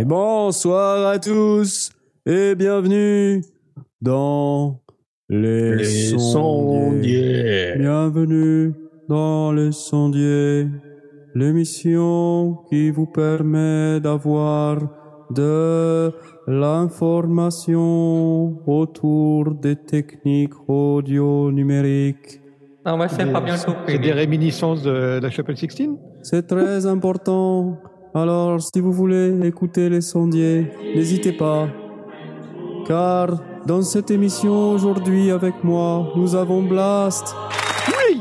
Et bonsoir à tous et bienvenue dans les, Les sondiers. sondiers. Bienvenue dans les sondiers, l'émission qui vous permet d'avoir de l'information autour des techniques audio numériques. Non, moi, c'est pas bien C'est des réminiscences de la chapelle Sixtine? C'est très important. Alors, si vous voulez écouter les sondiers, n'hésitez pas. Car dans cette émission aujourd'hui avec moi, nous avons Blast. Oui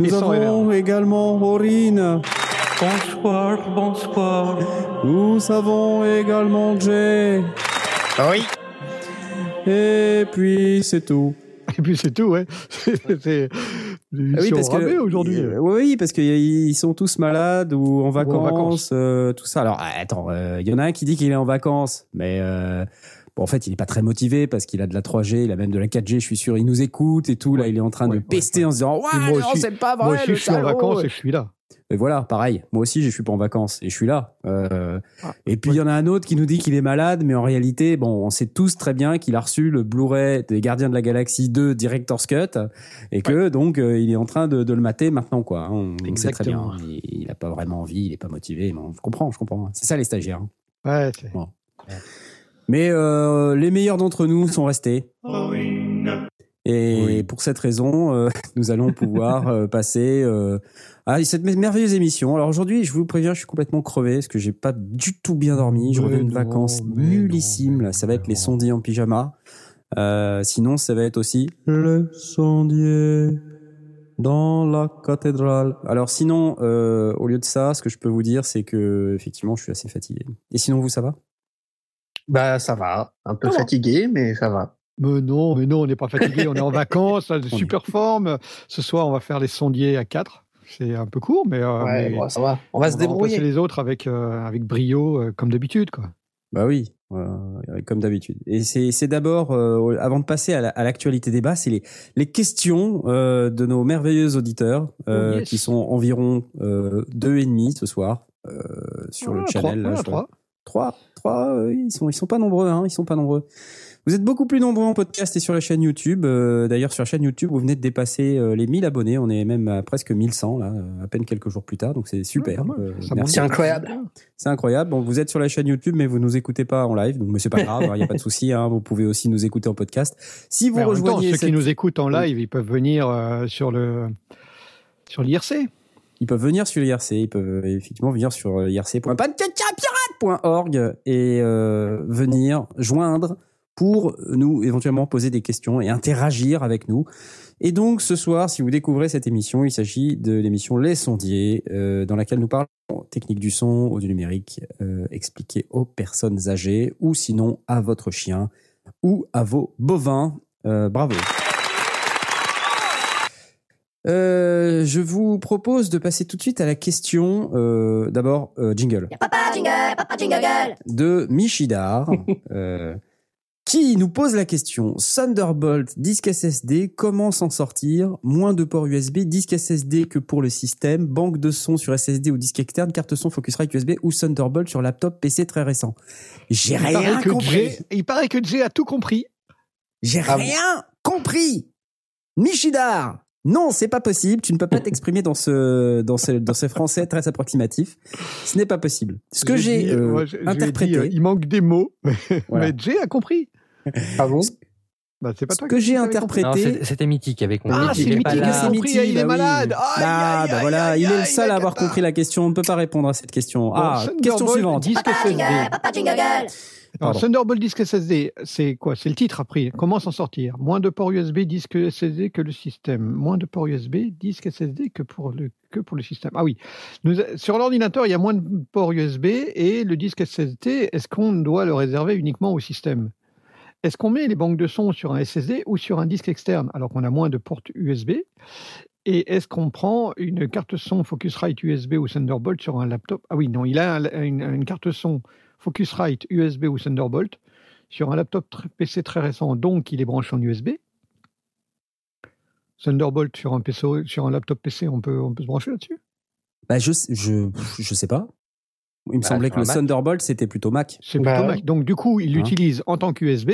Nous Et avons également Aurine. Bonsoir, bonsoir. Nous avons également Jay. Oui Et puis, c'est tout. Et puis c'est tout, ouais. C'est- Ah oui, parce que aujourd'hui. euh, oui, parce qu'ils sont tous malades ou en vacances, vacances. euh, tout ça. Alors ah, attends, euh, il y en a un qui dit qu'il est en vacances, mais bon, en fait, il est pas très motivé parce qu'il a de la 3G, il a même de la 4G. Je suis sûr, il nous écoute et tout. Là, il est en train Ouais, de ouais, pester en se disant, ouais, non, c'est pas vrai. Moi aussi, je suis en vacances et je suis là. Et voilà, pareil. Moi aussi, je suis pas en vacances et je suis là. Euh, Ah, et puis il y en a un autre qui nous dit qu'il est malade, mais en réalité, bon, on sait tous très bien qu'il a reçu le Blu-ray des Gardiens de la Galaxie 2 Director's Cut et que donc euh, il est en train de, de le mater maintenant, quoi. hein. On sait très bien. Il, il a pas vraiment envie, il est pas motivé. Mais je comprends, je comprends. C'est ça les stagiaires. hein. Ouais, c'est- Mais euh, les meilleurs d'entre nous sont restés. Et Oui. pour cette raison, euh, nous allons pouvoir euh, passer à cette mer- merveilleuse émission. Alors aujourd'hui, je vous préviens, je suis complètement crevé parce que j'ai pas du tout bien dormi. Je Mais reviens de vacances non, Là, ça va être les sondiers en pyjama. Euh, sinon, ça va être aussi le sondier dans la cathédrale. Alors sinon, euh, au lieu de ça, ce que je peux vous dire, c'est que effectivement, je suis assez fatigué. Et sinon, vous, ça va? Bah ça va, un peu fatigué, mais ça va. Mais non, mais non, on n'est pas fatigué, on est en vacances, super forme. Ce soir, on va faire les sondiers à 4. C'est un peu court, mais, euh, ouais, mais bon, ça va. On va se débrouiller. les autres avec, euh, avec brio, euh, comme d'habitude. quoi. Bah oui, comme d'habitude. Et c'est d'abord, avant de passer à la- à l'actualité débat, c'est les, les questions de nos merveilleux auditeurs, Oh, yes. qui sont environ deux et demi ce soir sur le Ah, channel. ah, trois. Trois, trois, ils sont, ils sont pas nombreux, hein, ils sont pas nombreux. Vous êtes beaucoup plus nombreux en podcast et sur la chaîne YouTube. Euh, D'ailleurs, sur la chaîne YouTube, vous venez de dépasser euh, les 1000 abonnés. On est même à presque 1100 là, à peine quelques jours plus tard. Donc c'est super. Mal. Euh. C'est incroyable. C'est incroyable. Bon, vous êtes sur la chaîne YouTube, mais vous nous écoutez pas en live, donc mais c'est pas grave. Il n'y a pas de souci. Hein, vous pouvez aussi nous écouter en podcast. Si vous Mais en même temps, rejoignez, ceux cette- qui nous écoutent en live, ils peuvent venir euh, sur le sur l'IRC. ils peuvent venir sur l'IRC. Ils peuvent effectivement venir sur irc.pirate.org et euh, venir joindre pour nous éventuellement poser des questions et interagir avec nous. Et donc ce soir, si vous découvrez cette émission, il s'agit de l'émission Les Sondiers, euh, dans laquelle nous parlons technique du son, audio numérique, euh, expliqué aux personnes âgées, ou sinon à votre chien, ou à vos bovins. Euh, bravo. Euh, je vous propose de passer tout de suite à la question. euh, D'abord, euh, jingle Papa jingle, papa jingle. de Michidar, qui nous pose la question Thunderbolt, disque SSD, comment s'en sortir? Moins de ports USB, disque SSD que pour le système, banque de son sur SSD ou disque externe, carte son Focusrite USB ou Thunderbolt sur laptop PC très récent. J'ai rien compris. Jay, il paraît que Jay a tout compris. J'ai Ah bon rien compris. Michidar, non, c'est pas possible. Tu ne peux pas t'exprimer dans ce, dans ce, dans ce français très approximatif. Ce n'est pas possible. Ce que j'ai euh, interprété, dit, euh, il manque des mots, Voilà. mais Jay a compris. Ah bon Bah, c'est pas ce toi que j'ai interprété. C'était mythique avec moi. Ah, c'est Il est pas mythique, c'est compris, il est bah oui. malade. Aïe, Bah, bah voilà, il est le seul à avoir compris la question. On ne peut pas répondre à cette question. Ah, question suivante. Disque Papa. Thunderbolt disque SSD, c'est quoi C'est le titre après. Comment s'en sortir Moins de ports USB disque SSD que le système. Moins de ports USB disque SSD que pour le, que pour le système. Ah oui. Nous, sur l'ordinateur, il y a moins de ports USB et le disque SSD, est-ce qu'on doit le réserver uniquement au système Est-ce qu'on met les banques de son sur un SSD ou sur un disque externe alors qu'on a moins de ports USB et est-ce qu'on prend une carte son Focusrite USB ou Thunderbolt sur un laptop? Ah oui, non, il a un- une, carte son Focusrite USB ou Thunderbolt sur un laptop PC très récent, donc il est branché en USB. Thunderbolt sur un, PC, sur un laptop PC, on peut, on peut se brancher là-dessus? Bah, je, je, je sais pas. Il me Bah, semblait que le Mac. Thunderbolt, c'était plutôt Mac. C'est Bah plutôt. Mac. Donc du coup, il Hein l'utilise en tant qu'USB.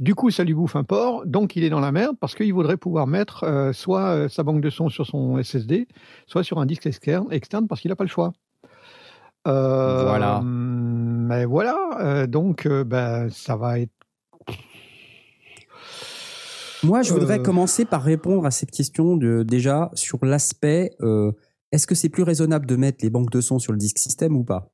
Du coup, ça lui bouffe un port. Donc il est dans la merde parce qu'il voudrait pouvoir mettre euh, soit euh, sa banque de son sur son SSD, soit sur un disque externe, externe parce qu'il n'a pas le choix. Euh, Voilà. Mais voilà. euh, donc euh, bah, ça va être. Moi, je voudrais Euh. commencer par répondre à cette question de, déjà sur l'aspect euh, est-ce que c'est plus raisonnable de mettre les banques de son sur le disque système ou pas?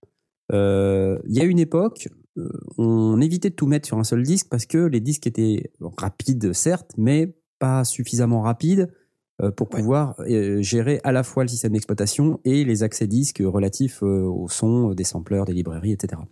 Il y a une époque, euh, on évitait de tout mettre sur un seul disque parce que les disques étaient rapides, certes, mais pas suffisamment rapides euh, pour pouvoir euh, gérer à la fois le système d'exploitation et les accès disques relatifs euh, au son, des sampleurs, des librairies, etc.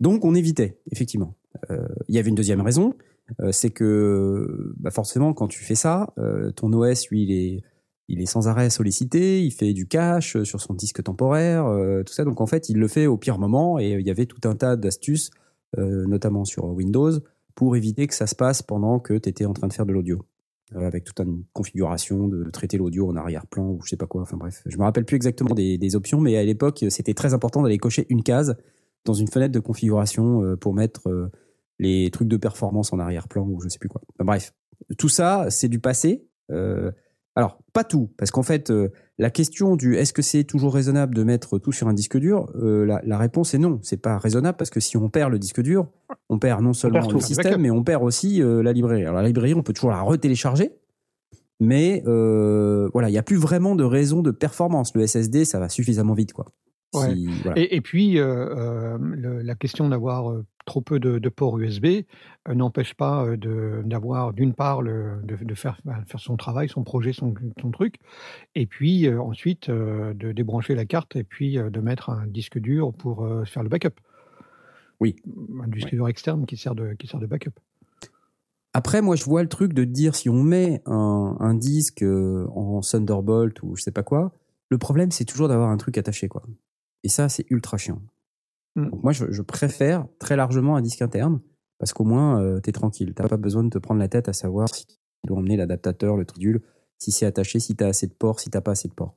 Donc, on évitait, effectivement. Euh, Il y avait une deuxième raison, euh, c'est que bah forcément quand tu fais ça, euh, ton OS lui il est il est sans arrêt sollicité, il fait du cache euh, sur son disque temporaire, euh, tout ça. Donc en fait, il le fait au pire moment et il y avait tout un tas d'astuces, euh, notamment sur Windows, pour éviter que ça se passe pendant que tu étais en train de faire de l'audio. Euh, avec toute une configuration de traiter l'audio en arrière-plan ou je sais pas quoi. Enfin bref, je me rappelle plus exactement des, options, mais à l'époque, c'était très important d'aller cocher une case dans une fenêtre de configuration euh, pour mettre euh, les trucs de performance en arrière-plan ou je sais plus quoi. Enfin, bref, tout ça, c'est du passé. Euh, alors, pas tout, parce qu'en fait, euh, la question du est-ce que c'est toujours raisonnable de mettre tout sur un disque dur, euh, la, la réponse est non. C'est pas raisonnable parce que si on perd le disque dur, on perd non seulement perd le système, mais on perd aussi euh, la librairie. Alors la librairie, on peut toujours la retélécharger, mais euh, voilà, il n'y a plus vraiment de raison de performance. Le SSD, ça va suffisamment vite, quoi. Ouais. Si- voilà. Et, et puis, euh, euh, le- la question d'avoir euh, trop peu de, de ports USB n'empêche pas d'avoir, d'une part, le- de, de faire, bah, faire son travail, son projet, son, son truc, et puis euh, ensuite euh, de débrancher la carte et puis de mettre un disque dur pour faire le backup. Oui. Un disque dur externe qui sert de, qui sert de backup. Après, moi, je vois le truc de dire si on met un, un disque en Thunderbolt ou je sais pas quoi, le problème, c'est toujours d'avoir un truc attaché, quoi. Et ça, c'est ultra chiant. Mm. Donc moi, je, je préfère très largement un disque interne parce qu'au moins, euh, t'es tranquille. T'as pas besoin de te prendre la tête à savoir si tu dois emmener l'adaptateur, le tridule, si c'est attaché, si t'as assez de ports, si t'as pas assez de ports.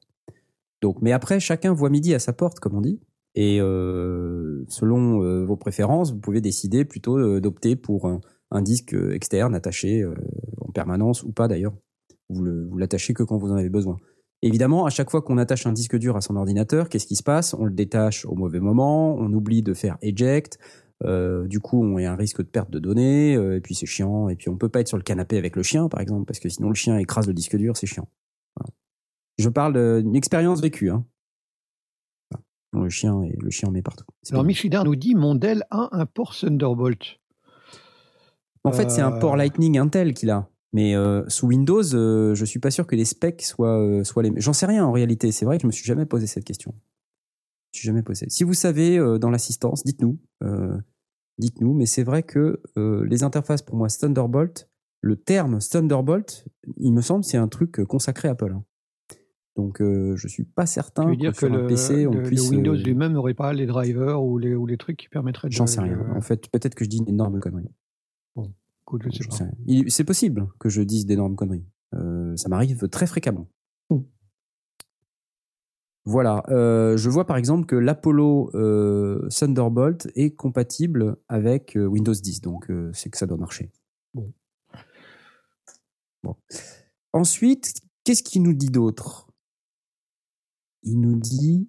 Donc, mais après, chacun voit midi à sa porte, comme on dit. Et euh, selon euh, vos préférences, vous pouvez décider plutôt d'opter pour un, un disque externe attaché en permanence ou pas d'ailleurs. Vous le- vous l'attachez que quand vous en avez besoin. Évidemment, à chaque fois qu'on attache un disque dur à son ordinateur, qu'est-ce qui se passe? On le détache au mauvais moment, on oublie de faire eject, euh, du coup on a un risque de perte de données, euh, et puis c'est chiant, et puis on peut pas être sur le canapé avec le chien par exemple, parce que sinon le chien écrase le disque dur, c'est chiant. Voilà. Je parle d'une expérience vécue. Hein. Le chien et le chien met partout. Alors. Michidar nous dit mon Dell a un port Thunderbolt. En fait, c'est un Euh, port Lightning Intel qu'il a. Mais euh, sous Windows, euh, je suis pas sûr que les specs soient, euh, soient les mêmes. J'en sais rien en réalité. C'est vrai que je me suis jamais posé cette question. Je suis jamais posé. Si vous savez euh, dans l'assistance, dites-nous. Euh, dites-nous. Mais c'est vrai que les interfaces pour moi Thunderbolt, le terme Thunderbolt, il me semble, c'est un truc consacré à Apple. hein. Donc euh, je suis pas certain veux dire que sur un le, PC on le- le puisse. Windows euh, lui-même n'aurait pas les drivers ou les, ou les trucs qui permettraient de. J'en sais rien. En fait, peut-être que je dis une énorme connerie. Écoute, je sais J'en pas. sais rien. Il- C'est possible que je dise d'énormes conneries. Euh, ça m'arrive très fréquemment. Mm. Voilà. Euh, je vois par exemple que l'Apollo euh, Thunderbolt est compatible avec euh, Windows 10, donc euh, c'est que ça doit marcher. Bon. Bon. Ensuite, qu'est-ce qu'il nous dit d'autre? Il nous dit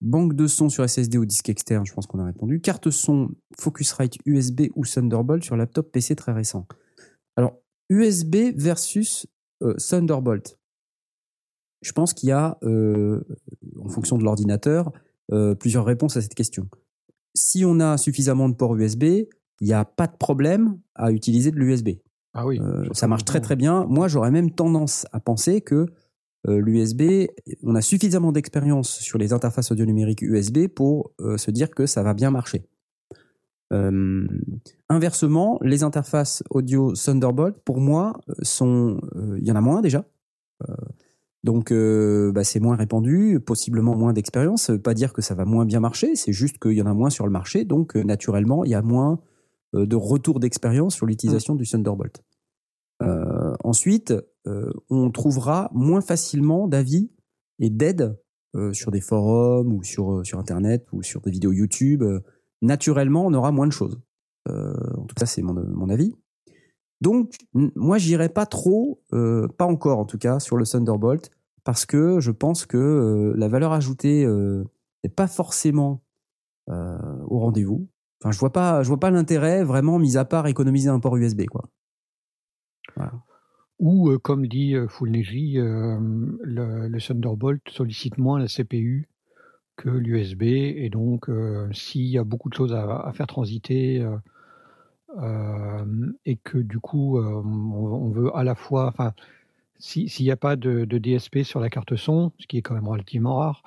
banque de son sur SSD ou disque externe, je pense qu'on a répondu. Carte son Focusrite USB ou Thunderbolt sur laptop PC très récent. Alors, USB versus euh, Thunderbolt. Je pense qu'il y a, euh, en fonction de l'ordinateur, euh, plusieurs réponses à cette question. si on a suffisamment de ports USB, il n'y a pas de problème à utiliser de l'USB. Ah oui. Ça marche très très bien. Moi, j'aurais même tendance à penser que l'USB, on a suffisamment d'expérience sur les interfaces audio numériques USB pour euh, se dire que ça va bien marcher. Euh, inversement, les interfaces audio Thunderbolt, pour moi, euh, sont, euh, il y en a moins déjà. Euh, donc, euh, bah, c'est moins répandu, possiblement moins d'expérience. Ça veut pas dire que ça va moins bien marcher, c'est juste qu'il y en a moins sur le marché. Donc, euh, naturellement, il y a moins euh, de retour d'expérience sur l'utilisation du Thunderbolt. Euh, ensuite, euh, on trouvera moins facilement d'avis et d'aide euh, sur des forums ou sur, euh, sur Internet ou sur des vidéos YouTube. Naturellement, on aura moins de choses. En tout cas, c'est mon, mon avis. Donc, moi, j'irai pas trop, pas encore en tout cas, sur le Thunderbolt, parce que je pense que la valeur ajoutée n'est pas forcément au rendez-vous. Enfin, je vois pas, vois pas l'intérêt vraiment, mis à part économiser un port USB, quoi. Ou, euh, comme dit euh, Fulneji, euh, le, le Thunderbolt sollicite moins la CPU que l'USB. Et donc, s'il y a beaucoup de choses à, faire transiter et que du coup, on, veut à la fois. Enfin, si- s'il n'y a pas de, DSP sur la carte son, ce qui est quand même relativement rare,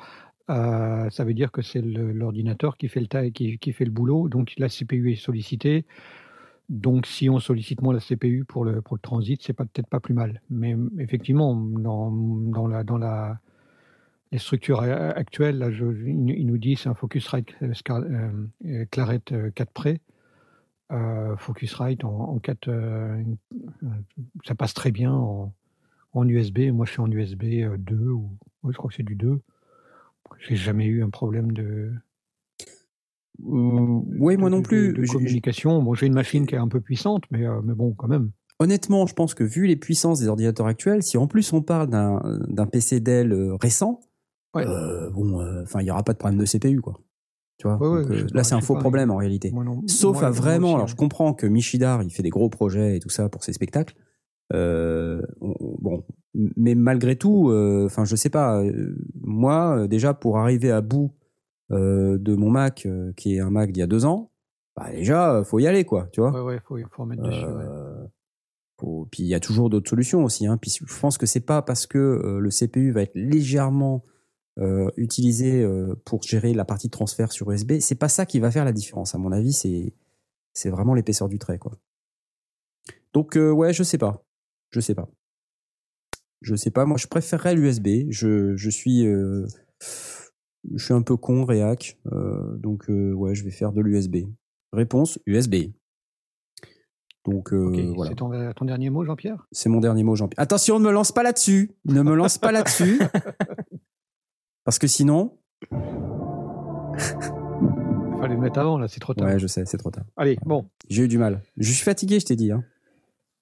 ça veut dire que c'est l'ordinateur qui fait le qui fait le boulot. Donc, la CPU est sollicitée. Donc, si on sollicite moins la CPU pour le, pour le transit, c'est peut-être pas plus mal. Mais effectivement, dans, dans, la, dans la, les structures actuelles, là, il, nous- dit c'est un Focusrite euh, euh, euh, Claret euh, 4 Pré. Euh, Focusrite en, en 4, euh, euh, ça passe très bien en, en USB. Moi, je suis en USB euh, 2, ou ouais, je crois que c'est du 2. J'ai jamais eu un problème de, oui, moi de- non plus. de communication. Bon, j'ai une machine qui est un peu puissante, mais, euh, mais bon, quand même. Honnêtement, je pense que vu les puissances des ordinateurs actuels, si en plus on parle d'un PC Dell euh, récent, Ouais. euh, bon, euh, il y aura pas de problème de CPU, quoi. Tu vois. Ouais, ouais, euh, là, c'est un faux pas, problème en réalité. Moi non- Sauf moi- à vraiment. aussi, alors, hein. je comprends que Michidar, il fait des gros projets et tout ça pour ses spectacles. On- bon, mais malgré tout, enfin, je sais pas. moi, déjà, pour arriver à bout de mon Mac, euh, qui est un Mac d'il y a deux ans, bah déjà, euh, faut y aller, quoi. Tu vois. Ouais, ouais, faut, faut en mettre dessus. ouais. Euh, faut- Puis il y a toujours d'autres solutions aussi. Hein. Puis je pense que c'est pas parce que euh, le CPU va être légèrement euh, utilisé euh, pour gérer la partie de transfert sur USB, c'est pas ça qui va faire la différence. À mon avis, c'est c'est vraiment l'épaisseur du trait, quoi. Donc euh, ouais, je sais pas, je sais pas, je sais pas. Moi, je préférerais l'USB. Je je suis euh, je suis un peu con, réac. euh, donc euh, ouais, je vais faire de l'USB. Réponse USB. Donc euh, voilà. C'est ton, ton dernier mot, Jean-Pierre? C'est mon dernier mot, Jean-Pierre. Attention, ne me lance pas là-dessus. Ne me lance pas là-dessus. Parce que sinon. Il fallait le mettre avant, là, c'est trop tard. Ouais, je sais, c'est trop tard. Allez, bon. J'ai eu du mal. Je suis fatigué, je t'ai dit. Hein.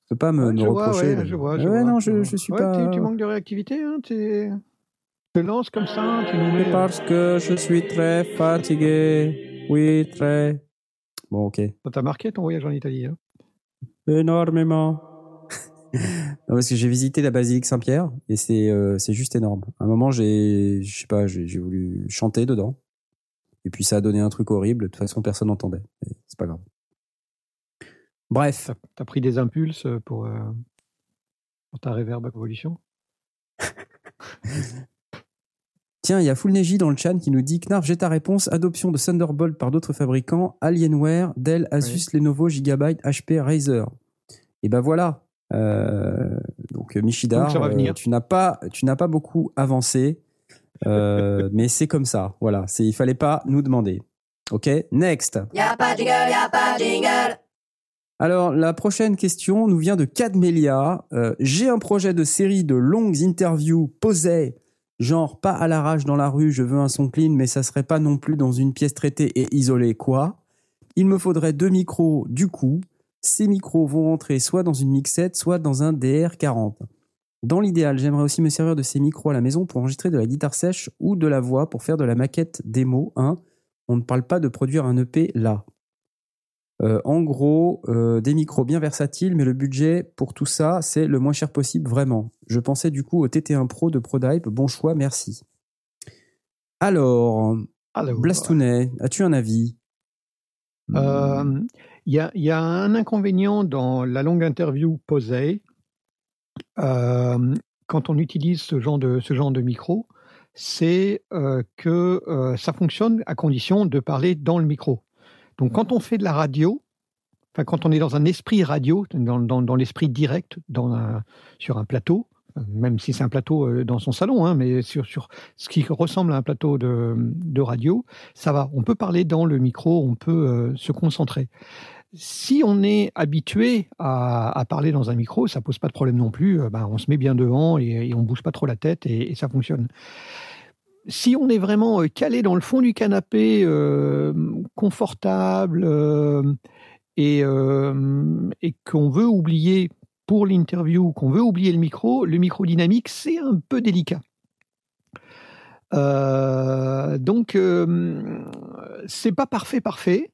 Tu peux pas me, Ouais, me je vois, reprocher. ouais, de- je vois, je ouais, vois, non, je je, vois. je suis Ouais, pas. tu, tu manques de réactivité, hein te lances comme ça, tu nous mets... parce que je suis très fatigué. Oui, très. Bon, ok. Ça t'a marqué ton voyage en Italie hein Énormément. Non, parce que j'ai visité la basilique Saint-Pierre et c'est euh, c'est juste énorme. À un moment, j'ai je sais pas, j'ai voulu chanter dedans. Et puis ça a donné un truc horrible. De toute façon, personne n'entendait. C'est pas grave. Bref, T'as as pris des impulses pour, euh, pour ta reverb evolution tiens, il y a Fullneji dans le chat qui nous dit Knarf, j'ai ta réponse. Adoption de Thunderbolt par d'autres fabricants Alienware, Dell, Asus, Lenovo, Gigabyte, HP, Razer. Et ben voilà. Euh, donc Michidar, Donc, euh, tu n'as pas, tu n'as pas beaucoup avancé, euh, mais c'est comme ça. Voilà, c'est, il fallait pas nous demander. Ok, next. Y'a pas de jingle, y'a pas de jingle. Alors, la prochaine question nous vient de Cadmelia. Euh, J'ai un projet de série de longues interviews posées, genre pas à l'arrache dans la rue, je veux un son clean, mais ça serait pas non plus dans une pièce traitée et isolée, quoi? Il me faudrait deux micros du coup. Ces micros vont rentrer soit dans une mixette, soit dans un DR40. Dans l'idéal, j'aimerais aussi me servir de ces micros à la maison pour enregistrer de la guitare sèche ou de la voix pour faire de la maquette démo. Hein. On ne parle pas de produire un EP là. Euh, en gros, euh, des micros bien versatiles, mais le budget pour tout ça, c'est le moins cher possible, vraiment. Je pensais du coup au TT1 Pro de ProDype. Bon choix, merci. Alors, Alors, Blastounet, as-tu un avis? Euh, Il y, a, il y a un inconvénient dans la longue interview posée quand on utilise ce genre de, ce genre de micro, c'est que ça fonctionne à condition de parler dans le micro. Donc quand on fait de la radio, enfin quand on est dans un esprit radio, dans, l'esprit direct, sur un plateau, même si c'est un plateau euh, dans son salon, hein, mais sur, ce qui ressemble à un plateau de, radio, ça va. On peut parler dans le micro, on peut euh, se concentrer. Si on est habitué à, parler dans un micro, ça pose pas de problème non plus. Euh, ben, on se met bien devant et, et on bouge pas trop la tête et ça fonctionne. Si on est vraiment euh, calé dans le fond du canapé, euh, confortable euh, et, qu'on veut oublier pour l'interview, qu'on veut oublier le micro, le micro dynamique, c'est un peu délicat. Donc, c'est pas parfait, parfait.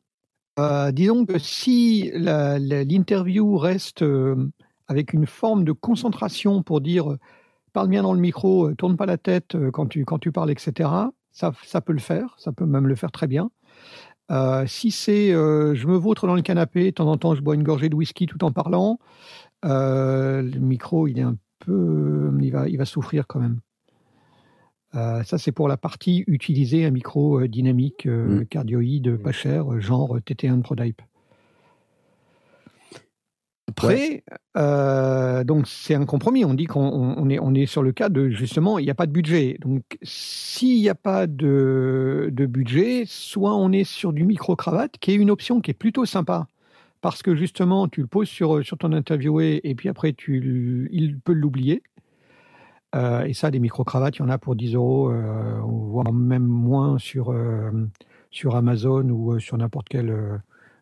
Disons que si l'interview reste avec une forme de concentration pour dire parle bien dans le micro, euh, tourne pas la tête euh, quand tu, quand tu parles, etc., ça, ça peut le faire, ça peut même le faire très bien. Euh, si c'est je me vautre dans le canapé, de temps en temps je bois une gorgée de whisky tout en parlant, le micro il est un peu, il va, il va souffrir quand même. Euh, ça, c'est pour la partie utiliser un micro euh, dynamique euh, Mm. cardioïde pas cher, genre TT1 de ProDype. Après, euh, donc c'est un compromis. On dit qu'on on- on est, sur le cas de justement, il n'y a pas de budget. Donc, s'il n'y a pas de, budget, soit on est sur du micro-cravate, qui est une option qui est plutôt sympa. Parce que justement, tu le poses sur, sur ton interviewé et puis après, tu, il peut l'oublier. Euh, et ça, des micro-cravates, il y en a pour 10 euros, euh, voire même moins sur, euh, sur Amazon ou euh, sur n'importe quel euh, euh,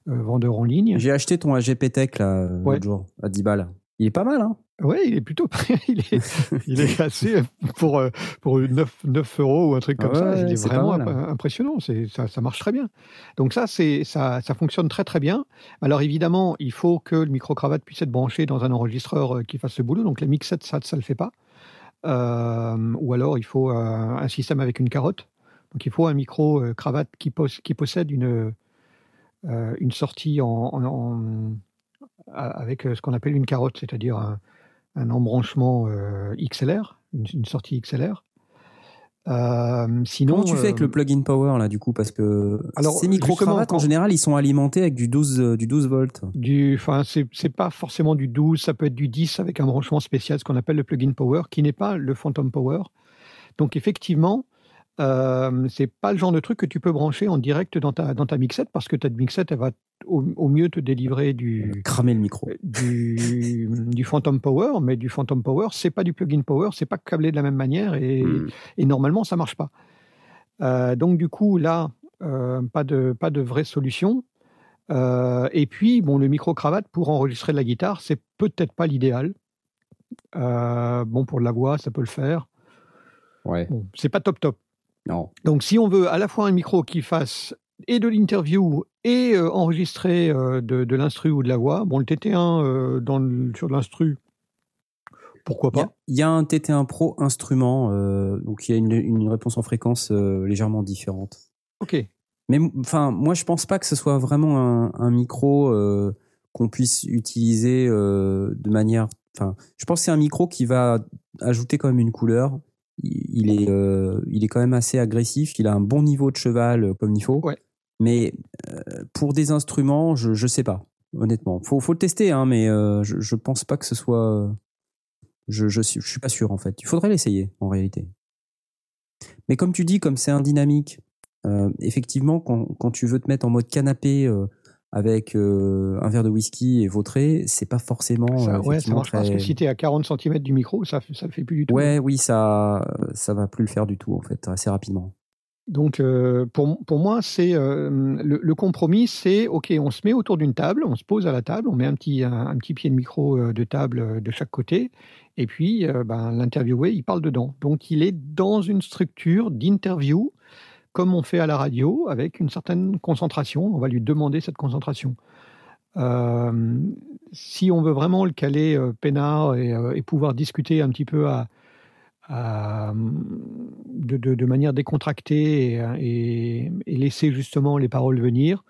vendeur en ligne. J'ai acheté ton AGP Tech là euh, Ouais. l'autre jour à 10 balles. Il est pas mal, hein Ouais, il est plutôt il est, il est assez pour, euh, pour 9, 9 euros ou un truc Ah comme ça. ouais, Il est c'est vraiment mal. imp- impressionnant. C'est, ça, ça marche très bien. Donc ça, c'est, ça, ça fonctionne très très bien. Alors évidemment, il faut que le micro-cravate puisse être branché dans un enregistreur euh, qui fasse le boulot. Donc les mixettes, ça ne le fait pas. Euh, ou alors il faut euh, un système avec une carotte. Donc il faut un micro-cravate qui, pos- qui possède une, euh, une sortie en, en- en- avec euh, ce qu'on appelle une carotte, c'est-à-dire un, un embranchement euh, XLR, une, une sortie XLR. Euh, sinon, Comment tu fais avec euh, le plug-in power là du coup? Parce que Alors, ces micro-cravates justement, en général ils sont alimentés avec du 12, euh, du 12 volts. du, enfin, c'est c'est pas forcément du 12, ça peut être du 10 avec un branchement spécial, ce qu'on appelle le plug-in power, qui n'est pas le phantom power. Donc effectivement, euh, c'est pas le genre de truc que tu peux brancher en direct dans ta dans ta mixette parce que ta mixette elle va au, au mieux te délivrer du Cramer le micro. du, du phantom power, mais du phantom power, c'est pas du plug-in power, c'est pas câblé de la même manière et, Hmm. et normalement ça marche pas. Euh, donc du coup là, euh, pas de pas de vraie solution. Euh, et puis bon, le micro cravate pour enregistrer de la guitare, c'est peut-être pas l'idéal. Euh, bon pour de la voix, ça peut le faire. Ouais. Bon, c'est pas top top. Non. Donc, si on veut à la fois un micro qui fasse et de l'interview et euh, enregistrer euh, de, de l'instru ou de la voix, bon, le TT1 euh, dans le- sur l'instru, pourquoi pas il y a un TT1 Pro instrument, euh, donc il y a une, une réponse en fréquence légèrement différente. Ok. Mais enfin, moi je pense pas que ce soit vraiment un, un micro qu'on puisse utiliser de manière. Enfin, je pense que c'est un micro qui va ajouter quand même une couleur. Il, est, euh, il est quand même assez agressif. Il a un bon niveau de cheval euh, comme il faut. Ouais. Mais euh, pour des instruments, je je sais pas. Honnêtement, faut faut le tester, hein, mais euh, je je pense pas que ce soit. Je je suis je suis pas sûr en fait. Il faudrait l'essayer en réalité. Mais comme tu dis, comme c'est un dynamique, euh, effectivement, quand, quand tu veux te mettre en mode canapé euh, avec euh, un verre de whisky et vautrer, c'est pas forcément. Ça, ouais, ça marche pas. Parce très- que si tu es à 40 cm du micro, ça ne le fait plus du tout. Ouais, oui, ça, ça va plus le faire du tout en fait, assez rapidement. Donc, euh, pour, pour moi, c'est euh, le, le compromis, c'est OK, on se met autour d'une table, on se pose à la table, on met un petit, un, un petit pied de micro de table de chaque côté, et puis ben, l'interviewé, il parle dedans. Donc, il est dans une structure d'interview, comme on fait à la radio, avec une certaine concentration. On va lui demander cette concentration. Euh, si on veut vraiment le caler euh, peinard et, euh, pouvoir discuter un petit peu de, manière décontractée et, laisser justement les paroles venir,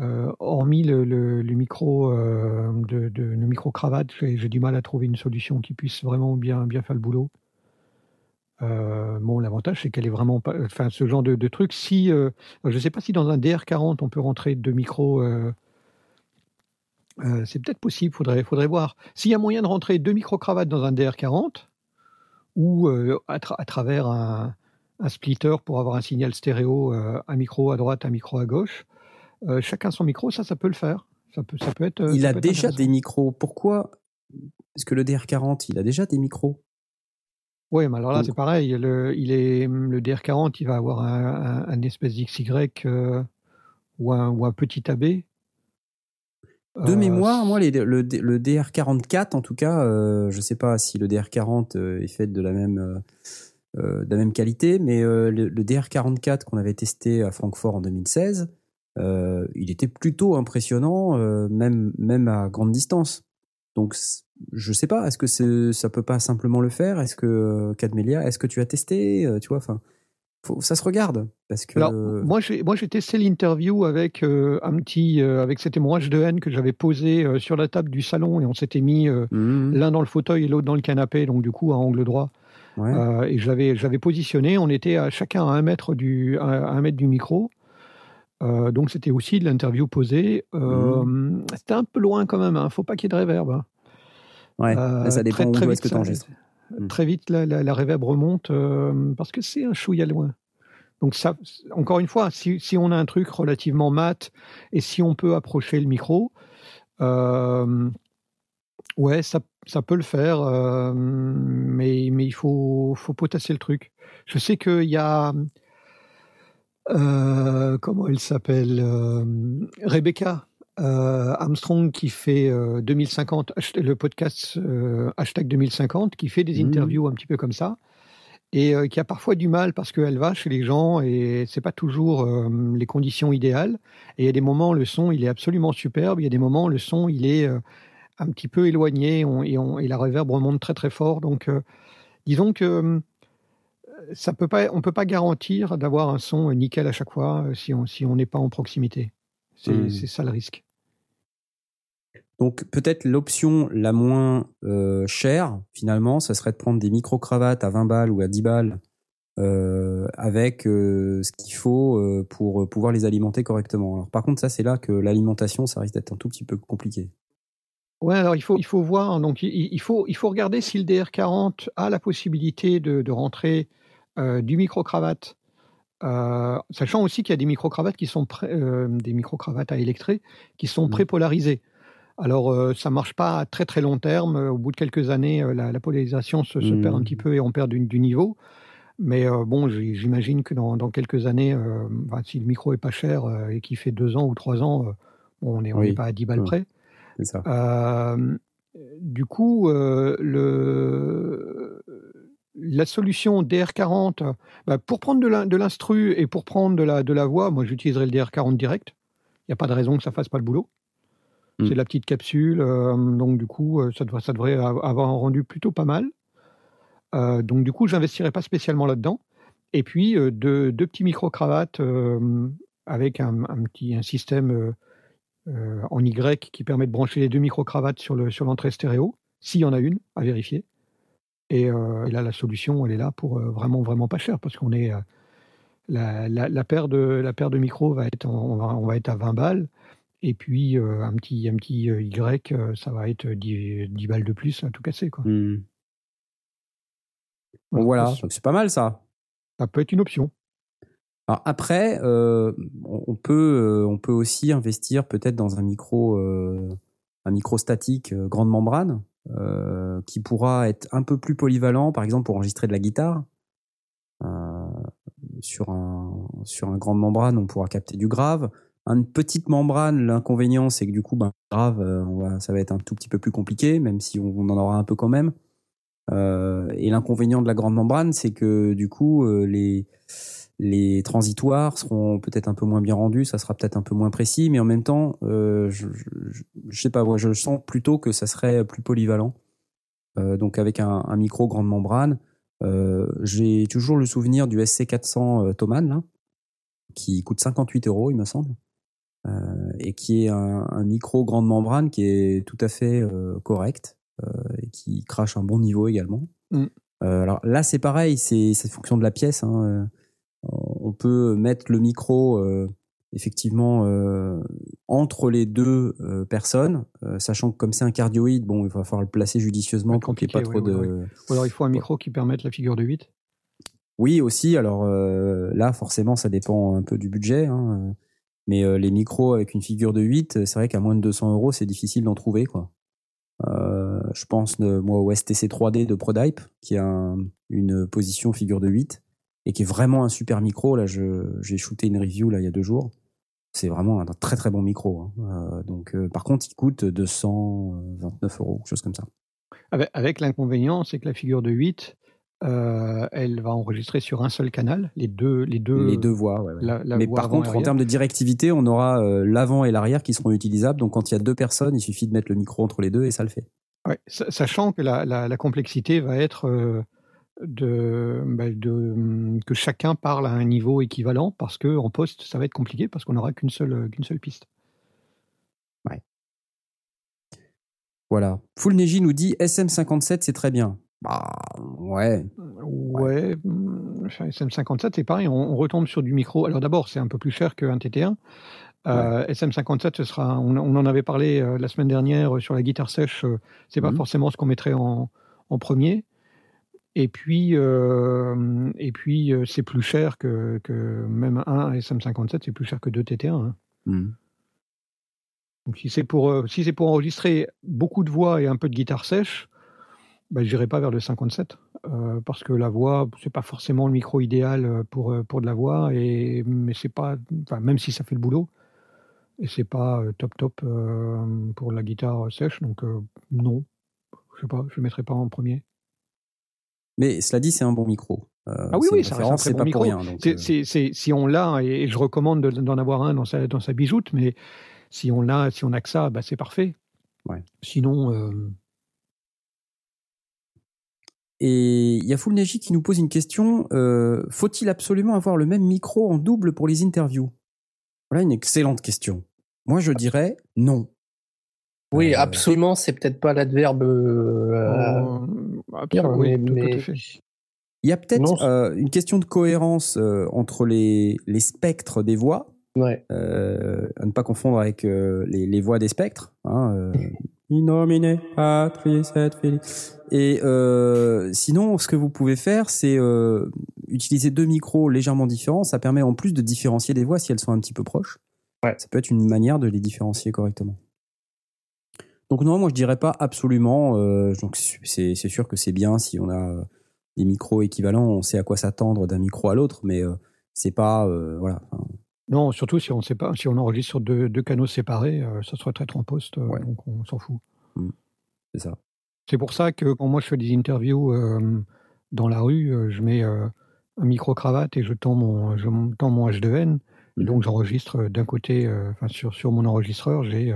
Euh, hormis le, micro de, de- le micro cravate, j'ai du mal à trouver une solution qui puisse vraiment bien, bien faire le boulot. Euh, bon, l'avantage, c'est qu'elle est vraiment pas. Enfin, ce genre de, de truc, si. euh, je ne sais pas si dans un DR40, on peut rentrer deux micros. euh, euh, c'est peut-être possible, faudrait, faudrait voir. S'il y a moyen de rentrer deux micro-cravates dans un DR40, ou à, tra- à travers un, un splitter pour avoir un signal stéréo, un micro à droite, un micro à gauche, chacun son micro, ça, ça peut le faire. Ça peut, ça peut être. Il a déjà des micros. Pourquoi? Est-ce que le DR40, il a déjà des micros Oui, mais alors là, c'est pareil. Le, il est, le DR40, il va avoir un, un- un espèce d'XY euh, ou, un, ou un petit AB. De Euh, mémoire, moi, les- le, le DR44, en tout cas, euh, je sais pas si le DR40 euh, est fait de la même, de la même qualité, mais le, le DR44 qu'on avait testé à Francfort en 2016, euh, il était plutôt impressionnant, même, même à grande distance. Donc, je sais pas, est-ce que c'est- ça peut pas simplement le faire? Est-ce que, euh, Cadmelia, est-ce que tu as testé Euh, Tu vois, enfin, ça se regarde. Parce que. Alors, moi, j'ai, testé l'interview avec euh, un petit, euh, avec cet émoi H2N que j'avais posé euh, sur la table du salon et on s'était mis Mhm. l'un dans le fauteuil et l'autre dans le canapé, donc du coup à angle droit. Ouais. Et je l'avais, je l'avais positionné. On était à chacun à un mètre du, à un mètre du micro. Euh, donc c'était aussi de l'interview posée. Euh, C'était un peu loin quand même. Hein. Faut pas qu'il y ait de réverb. hein. Ouais, Euh, ça dépend très, où est-ce vite, que tu enregistres. Mm. Très vite, la, la, remonte parce que c'est un chouïa loin. Donc ça, encore une fois, si, si on a un truc relativement mat et si on peut approcher le micro, ouais, ça, ça peut le faire, mais, mais il faut, faut potasser le truc. Je sais qu'il y a, comment elle s'appelle, euh, Rebecca euh, Armstrong qui fait euh, 2050, hasht- le podcast euh, hashtag 2050, qui fait des Mhm. interviews un petit peu comme ça, et euh, qui a parfois du mal parce qu'elle va chez les gens et c'est pas toujours euh, les conditions idéales. Et il y a des moments, le son, il est absolument superbe, il y a des moments, le son, il est euh, un petit peu éloigné on- et, on- et la réverb remonte très très fort. Donc, euh, disons que euh, ça peut pas, on peut pas garantir d'avoir un son nickel à chaque fois euh, si on si on n'est pas en proximité. C'est c'est ça le risque. Donc peut-être l'option la moins euh, chère, finalement, ça serait de prendre des micro-cravates à 20 balles ou à 10 balles euh, avec euh, ce qu'il faut pour pouvoir les alimenter correctement. Alors, par contre, ça c'est là que l'alimentation, ça risque d'être un tout petit peu compliqué. Ouais, alors il faut, il faut voir, donc il, il faut, il faut regarder si le DR40 a la possibilité de, de rentrer du micro-cravate, euh, sachant aussi qu'il y a des micro-cravates qui sont euh, des micro-cravates à électrer qui sont Mhm. pré-polarisées. Alors euh, ça marche pas à très très long terme. Au bout de quelques années, euh, la, la polarisation se, se perd un petit peu et on perd du, du niveau. Mais euh, bon, j'imagine que dans, dans quelques années, euh, bah, si le micro est pas cher euh, et qu'il fait deux ans ou trois ans, euh, on n'est Oui. pas à 10 balles Mhm. près. Ça. Euh, du coup, euh, le, la solution DR40, bah, pour prendre de l'in- de l'instru et pour prendre de la, de la voix, moi j'utiliserai le DR40 direct. Il n'y a pas de raison que ça fasse pas le boulot. Mm. C'est de la petite capsule, euh, donc du coup, euh, ça devrait, ça devrait av- avoir un rendu plutôt pas mal. Euh, donc du coup, j'investirai pas spécialement là-dedans. Et puis, euh, deux, deux petits micro-cravates avec un, un petit un système en Y qui permet de brancher les deux micro-cravates sur le sur l'entrée stéréo, s'il y en a une, à vérifier. Et, euh, et là, la solution, elle est là pour euh, vraiment, vraiment pas cher, parce qu'on est euh, la, la, la paire de la paire de micros va être en- on va, on va être à 20 balles, et puis un petit un petit Y, ça va être 10, 10 balles de plus à tout casser quoi. Hmm. Voilà, donc c'est pas mal ça. ça peut être une option. Alors après, on peut, on peut aussi investir peut-être dans un micro, un micro statique grande membrane, euh, qui pourra être un peu plus polyvalent, par exemple pour enregistrer de la guitare. Euh, sur un sur un grande membrane, on pourra capter du grave. Une petite membrane, l'inconvénient, c'est que du coup, ben, grave, euh, on va, ça va être un tout petit peu plus compliqué, même si on, on en aura un peu quand même. Euh, et l'inconvénient de la grande membrane, c'est que du coup, euh, les les transitoires seront peut-être un peu moins bien rendus, ça sera peut-être un peu moins précis, mais en même temps, euh, je, je, je sais pas, moi, je sens plutôt que ça serait plus polyvalent. Euh, donc avec un, un micro grande membrane, euh, j'ai toujours le souvenir du SC400 euh, Thomann, là, qui coûte 58 euros, il me semble. euh, et qui est un, un micro grande membrane qui est tout à fait euh, correct euh, et qui crache un bon niveau également. Mm. Euh, alors là, c'est pareil, c'est c'est fonction de la pièce. Hein. On peut mettre le micro euh, effectivement euh, entre les deux euh, personnes, euh, sachant que comme c'est un cardioïde, bon, il va falloir le placer judicieusement pour qu'il n'y ait pas trop de. oui, Ou alors il faut un micro qui permette la figure de 8. Oui, aussi. Alors euh, là, forcément, ça dépend un peu du budget. hein, euh, Mais euh, les micros avec une figure de 8, euh, c'est vrai qu'à moins de 200 euros, c'est difficile d'en trouver. quoi. Euh, je pense, moi, au STC 3D de Prodype, qui a un- une position figure de 8 et qui est vraiment un super micro. Là, j'ai shooté une review là, il y a deux jours. C'est vraiment un très très bon micro. hein. Euh, donc, euh, par contre, il coûte 229 euros, quelque chose comme ça. Avec, avec l'inconvénient, c'est que la figure de 8, euh, elle va enregistrer sur un seul canal, les deux, les deux, Les deux voix, ouais, ouais. la- la Mais voix par contre, en termes de directivité, on aura l'avant et l'arrière qui seront utilisables. Donc, quand il y a deux personnes, il suffit de mettre le micro entre les deux et ça le fait. Ouais, sa- sachant que la, complexité va être de, bah, de, hum, que chacun parle à un niveau équivalent parce que en poste ça va être compliqué parce qu'on n'aura qu'une seule qu'une seule piste. Voilà. Full Neji nous dit SM57, c'est très bien. Bah, ouais. Ouais, hum, enfin, SM57 c'est pareil, on, on retombe sur du micro. Alors d'abord c'est un peu plus cher qu'un TT1. Euh, SM57 ce sera, on, on en avait parlé euh, la semaine dernière euh, sur la guitare sèche. euh, c'est pas Mhm. forcément ce qu'on mettrait en, en premier. Et puis, euh, et puis euh, c'est plus cher que, que même un SM57, c'est plus cher que deux TT1. hein. Hmm. Donc si c'est pour, euh, si c'est pour enregistrer beaucoup de voix et un peu de guitare sèche, bah, j'irai pas vers le 57 euh, parce que la voix, c'est pas forcément le micro idéal pour pour de la voix et mais c'est pas, enfin même si ça fait le boulot et c'est pas top top pour la guitare sèche, donc non, je sais pas, je le mettrai pas en premier. Mais cela dit, c'est un bon micro. Euh, Ah oui, oui, ça reste un très bon pas micro. pour rien. donc, C'est- euh, c'est- si on l'a, et, je recommande de- d'en avoir un dans sa, dans sa bijoute, mais si on l'a, si on a que ça, bah, c'est parfait. Ouais. Sinon, euh, Et il y a Full Neji qui nous pose une question. euh, Faut-il absolument avoir le même micro en double pour les interviews? Voilà une excellente question. Moi, je dirais non. Oui, Euh, absolument, c'est peut-être pas l'adverbe. dire, absolument, oui, mais, tout- tout à fait. Il y a peut-être euh, une question de cohérence euh, entre les, les spectres des voix, ouais. euh, à ne pas confondre avec euh, les, les voix des spectres. Hein, euh, Innomine Patris et euh, sinon, ce que vous pouvez faire, c'est euh, utiliser deux micros légèrement différents. Ça permet en plus de différencier les voix si elles sont un petit peu proches. Ouais. Ça peut être une manière de les différencier correctement. Donc non, moi je dirais pas absolument. euh, donc c'est sûr que c'est bien si on a euh, des micros équivalents, on sait à quoi s'attendre d'un micro à l'autre, mais euh, c'est pas euh, voilà. enfin, Non, surtout si on sait pas, si on enregistre sur deux, deux canaux séparés, ça se retraite en poste, euh, Ouais. donc on s'en fout. c'est ça. C'est pour ça que quand moi je fais des interviews dans la rue, je mets un micro cravate et je tends mon, je tends mon H2N. Et Mhm. donc j'enregistre d'un côté, enfin sur, sur mon enregistreur, j'ai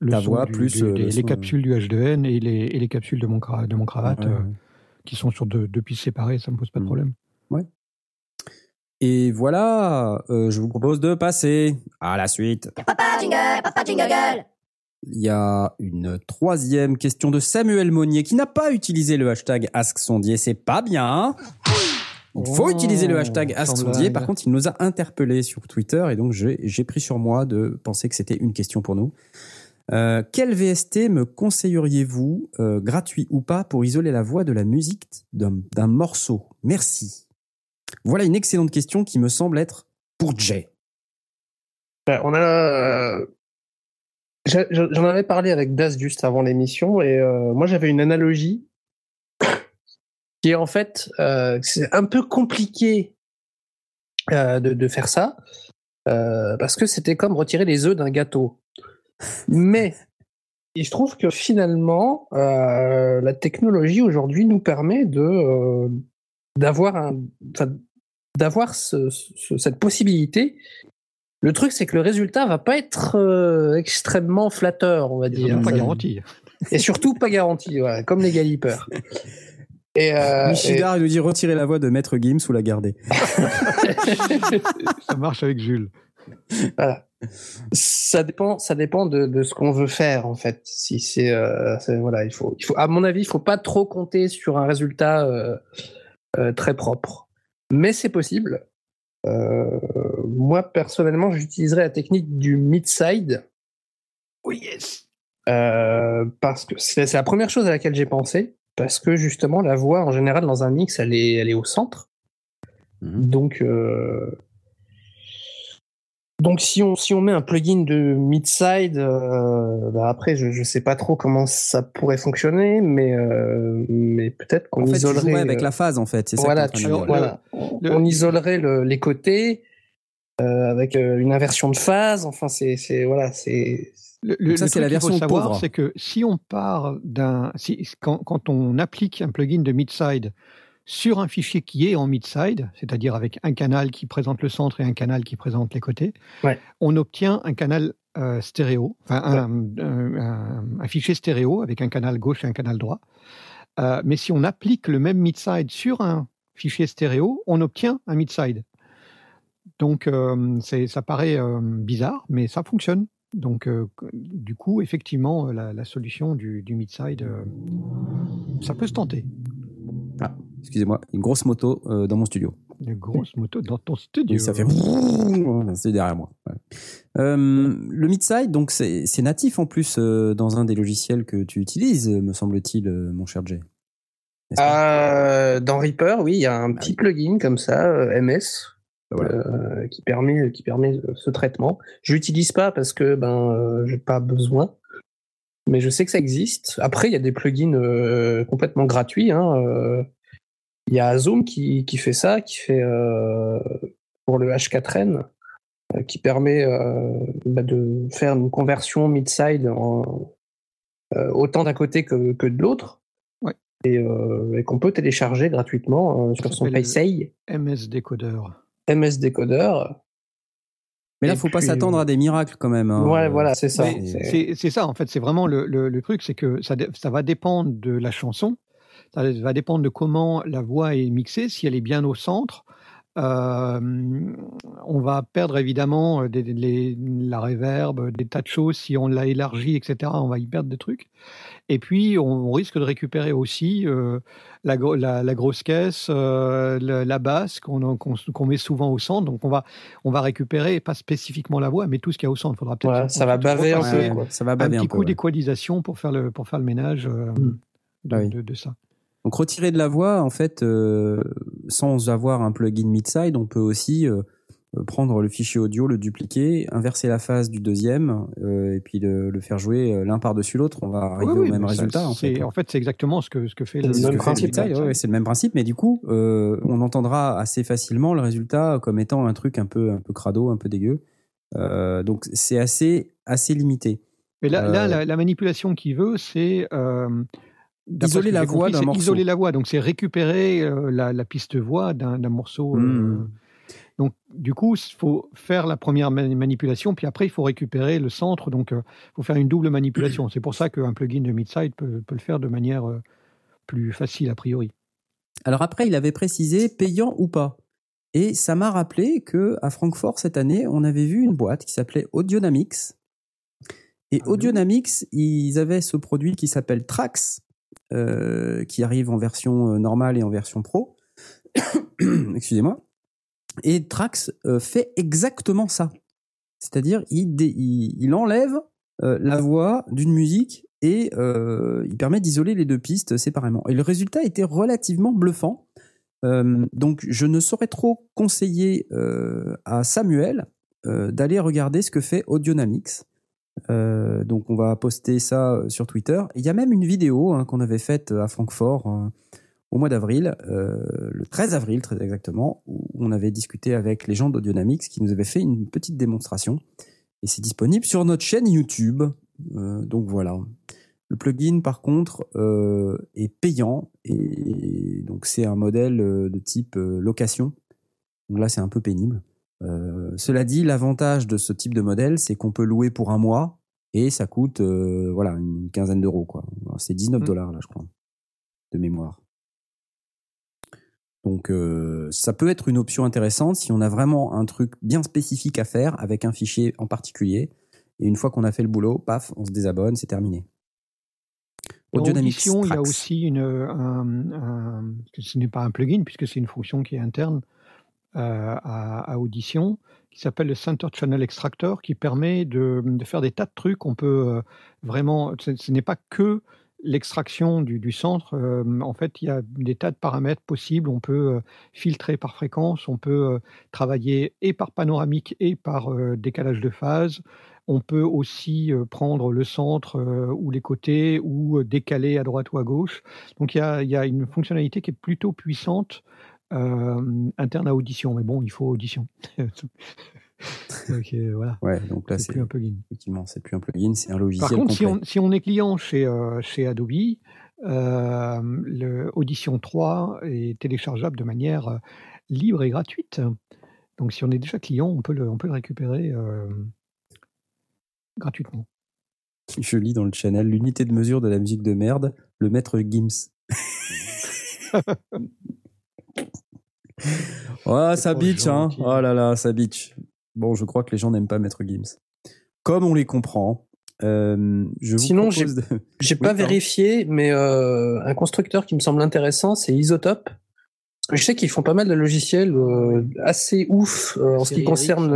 le Ta son voix du- plus, du- euh, des- le les son, capsules du H2N et les, et les capsules de mon, cra- de mon cravate Ouais, euh, ouais. qui sont sur deux, deux pistes séparées, ça me pose pas de Mhm. problème. Et voilà, euh, je vous propose de passer à la suite. Papa jingle, papa jingle gueule. Il y a une troisième question de Samuel Monnier qui n'a pas utilisé le hashtag AskSondier. C'est pas bien. Il faut Oh, utiliser le hashtag AskSondier. Par contre, il nous a interpellés sur Twitter et donc j'ai j'ai pris sur moi de penser que c'était une question pour nous. Euh, quel VST me conseilleriez-vous, euh, gratuit ou pas, pour isoler la voix de la musique d'un morceau? Merci. Voilà une excellente question qui me semble être pour Jay. Ben, euh, J'en avais parlé avec Das juste avant l'émission et moi j'avais une analogie qui est en fait c'est un peu compliqué de, de faire ça parce que c'était comme retirer les œufs d'un gâteau. Mais il se trouve que finalement euh, la technologie aujourd'hui nous permet de euh, d'avoir un enfin, d'avoir ce- ce- cette possibilité le truc, c'est que le résultat va pas être euh, extrêmement flatteur, on va Et dire. surtout pas garanti. Et surtout pas garanti, voilà, comme les galipeurs. Et, euh, Michidar il nous dit retirer la voix de Maître Gims ou la garder. ça marche avec Jules. Voilà. Ça dépend, ça dépend de, de ce qu'on veut faire en fait. Si c'est, euh, voilà, il faut, il faut, à mon avis, il faut pas trop compter sur un résultat euh, euh, très propre, mais c'est possible. Moi personnellement, j'utiliserais la technique du mid-side Oh yes parce que c'est la première chose à laquelle j'ai pensé parce que justement la voix en général dans un mix, elle est, elle est au centre. Mhm. Donc, donc si on si on met un plugin de mid-side, euh, bah après je je sais pas trop comment ça pourrait fonctionner, mais euh, mais peut-être qu'on En fait, tu isolerait. jouerais avec euh, la phase, en fait. C'est ça voilà, t'es tu- voilà. le- on isolerait le- les côtés euh, avec euh, une inversion de phase. Enfin, c'est c'est voilà, c'est Le, ça, le c'est la truc qu'il faut version savoir, pauvre. c'est que si on part d'un, si, quand, quand on applique un plugin de mid-side sur un fichier qui est en mid-side, c'est-à-dire avec un canal qui présente le centre et un canal qui présente les côtés, Ouais. on obtient un canal euh, stéréo, enfin un, un- un- un fichier stéréo avec un canal gauche et un canal droit. Euh, mais si on applique le même mid-side sur un fichier stéréo, on obtient un mid-side. Donc, euh, ça paraît euh, bizarre, mais ça fonctionne. Donc, euh, du coup, effectivement, euh, la, la solution du, du mid-side, euh, ça peut se tenter. Excusez-moi, une grosse moto euh, dans mon studio. Une grosse moto dans ton studio. Oui, ça fait. C'est derrière moi. Ouais. Euh, le mid-side, donc c'est natif en plus euh, dans un des logiciels que tu utilises, me semble-t-il, euh, mon cher Jay. Euh, dans Reaper, oui, il y a un petit plugin comme ça, euh, MS, Voilà. euh, qui permet qui permet ce traitement. Je l'utilise pas parce que ben euh, j'ai pas besoin, mais je sais que ça existe. Après, il y a des plugins euh, complètement gratuits. hein, euh. Il y a Zoom qui, qui fait ça, qui fait euh, pour le H4n, euh, qui permet bah, de faire une conversion mid-side autant d'un côté que, que de l'autre et, et qu'on peut télécharger gratuitement sur son PaySay, MS Decoder. MS Decoder. Mais là, et faut pas s'attendre à des miracles quand même. hein. ouais, voilà, c'est ça. C'est- ça, en fait, c'est vraiment le, le- le truc, c'est que ça, ça va dépendre de la chanson, ça va dépendre de comment la voix est mixée, si elle est bien au centre. euh, on va perdre évidemment des- des- les- la réverb, des tas de choses. Si on l'a élargi, etc., on va y perdre des trucs. Et puis, on, risque de récupérer aussi euh, la, gro- la- la grosse caisse, euh, la, la basse qu'on met souvent au centre. Donc, on va, on va récupérer, pas spécifiquement la voix, mais tout ce qu'il y a au centre. Faudra peut-être ça va baver un peu, quoi. ça va un baver un, petit peu. coup ouais. d'équalisation pour faire le pour faire le ménage euh, Mm. de, Ah oui. de- de ça. Donc retirer de la voix, en fait, sans avoir un plugin mid-side, on peut aussi prendre le fichier audio, le dupliquer, inverser la phase du deuxième, euh, et puis le, le faire jouer euh, l'un par-dessus l'autre. On va arriver Oui, au même résultat. en fait. en fait, c'est exactement ce que ce que fait le, même principe, ouais, c'est le même principe, mais du coup, euh, on entendra assez facilement le résultat comme étant un truc un peu, un peu crado, un peu dégueu. Euh, donc c'est assez, assez limité. Mais là, là Euh, la, la manipulation qu'il veut, c'est euh, Isoler la voix d'un c'est morceau. Isoler la voix, donc c'est récupérer euh, la, la piste voix d'un morceau. euh, Mm. Donc du coup, il faut faire la première mani- manipulation, puis après il faut récupérer le centre. Donc il faut faire une double manipulation. C'est pour ça qu'un plugin de Midside peut, peut le faire de manière euh, plus facile a priori. Alors après, il avait précisé payant ou pas. Et ça m'a rappelé que à Francfort cette année, on avait vu une boîte qui s'appelait Audionamics. Et Ah. Audionamics, ils avaient ce produit qui s'appelle Trax, euh, qui arrive en version euh, normale et en version pro. Excusez-moi. Et Trax euh, fait exactement ça. C'est-à-dire, il, enlève euh, la voix d'une musique et euh, il permet d'isoler les deux pistes séparément. Et le résultat était relativement bluffant. Donc, je ne saurais trop conseiller à Samuel d'aller regarder ce que fait Audionamics. Donc, on va poster ça sur Twitter. Il y a même une vidéo hein, qu'on avait faite à Francfort au mois d'avril, euh, le 13 avril très exactement, où on avait discuté avec les gens d'Audionamics qui nous avaient fait une petite démonstration. Et c'est disponible sur notre chaîne YouTube. Euh, donc voilà. Le plugin, par contre, euh, est payant et donc c'est un modèle de type location. Donc là, c'est un peu pénible. Euh, cela dit, l'avantage de ce type de modèle, c'est qu'on peut louer pour un mois et ça coûte euh, voilà une quinzaine d'euros quoi. C'est 19 Mm. dollars là, je crois, de mémoire. Donc euh, ça peut être une option intéressante si on a vraiment un truc bien spécifique à faire avec un fichier en particulier. Et une fois qu'on a fait le boulot, paf, on se désabonne, c'est terminé. Dans Audiodynamics Audition, il y a aussi une, un, un- ce n'est pas un plugin puisque c'est une fonction qui est interne euh, à, à Audition qui s'appelle le Center Channel Extractor qui permet de, de faire des tas de trucs. On peut euh, vraiment, ce, ce n'est pas que l'extraction du, centre. euh, en fait, il y a des tas de paramètres possibles. On peut euh, filtrer par fréquence, on peut euh, travailler et par panoramique et par décalage de phase. On peut aussi prendre le centre ou les côtés ou décaler à droite ou à gauche. Donc il y a, une fonctionnalité qui est plutôt puissante interne à Audition. Mais bon, il faut Audition. Donc, euh, voilà, Ouais, donc là c'est plus un plugin. effectivement c'est plus un plugin, c'est un logiciel Par contre, si on, si on est client chez, euh, chez Adobe, euh, le Audition 3 est téléchargeable de manière euh, libre et gratuite. Donc si on est déjà client, on peut le, on peut le récupérer gratuitement. Je lis dans le channel l'unité de mesure de la musique de merde, le maître Gims. oh, ça bitch, hein. Oh là là, ça bitch. Bon, je crois que les gens n'aiment pas maître Gims. Comme on les comprend, euh, je vous Sinon, propose de... J'ai Oui, pas pardon. vérifié, mais euh, un constructeur qui me semble intéressant, c'est Isotope. Parce que je sais qu'ils font pas mal de logiciels euh, assez ouf euh, en ce qui concerne,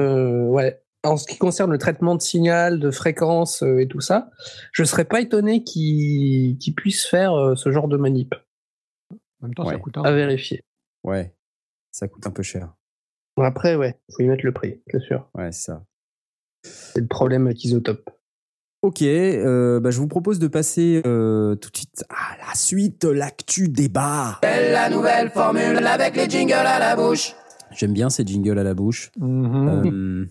ouais, en ce qui concerne le traitement de signal, de fréquence euh, et tout ça. Je serais pas étonné qu'ils puissent faire euh, ce genre de manip. En même temps, ça coûte un À vérifier. Ouais, ça coûte un peu cher. Après, ouais, faut y mettre le prix, c'est sûr. Ouais, c'est ça. C'est le problème avec Isotope. Ok, euh, bah, je vous propose de passer euh, tout de suite à la suite, l'actu débat. La nouvelle formule avec les jingles à la bouche. J'aime bien ces jingles à la bouche. Mhm. Euh,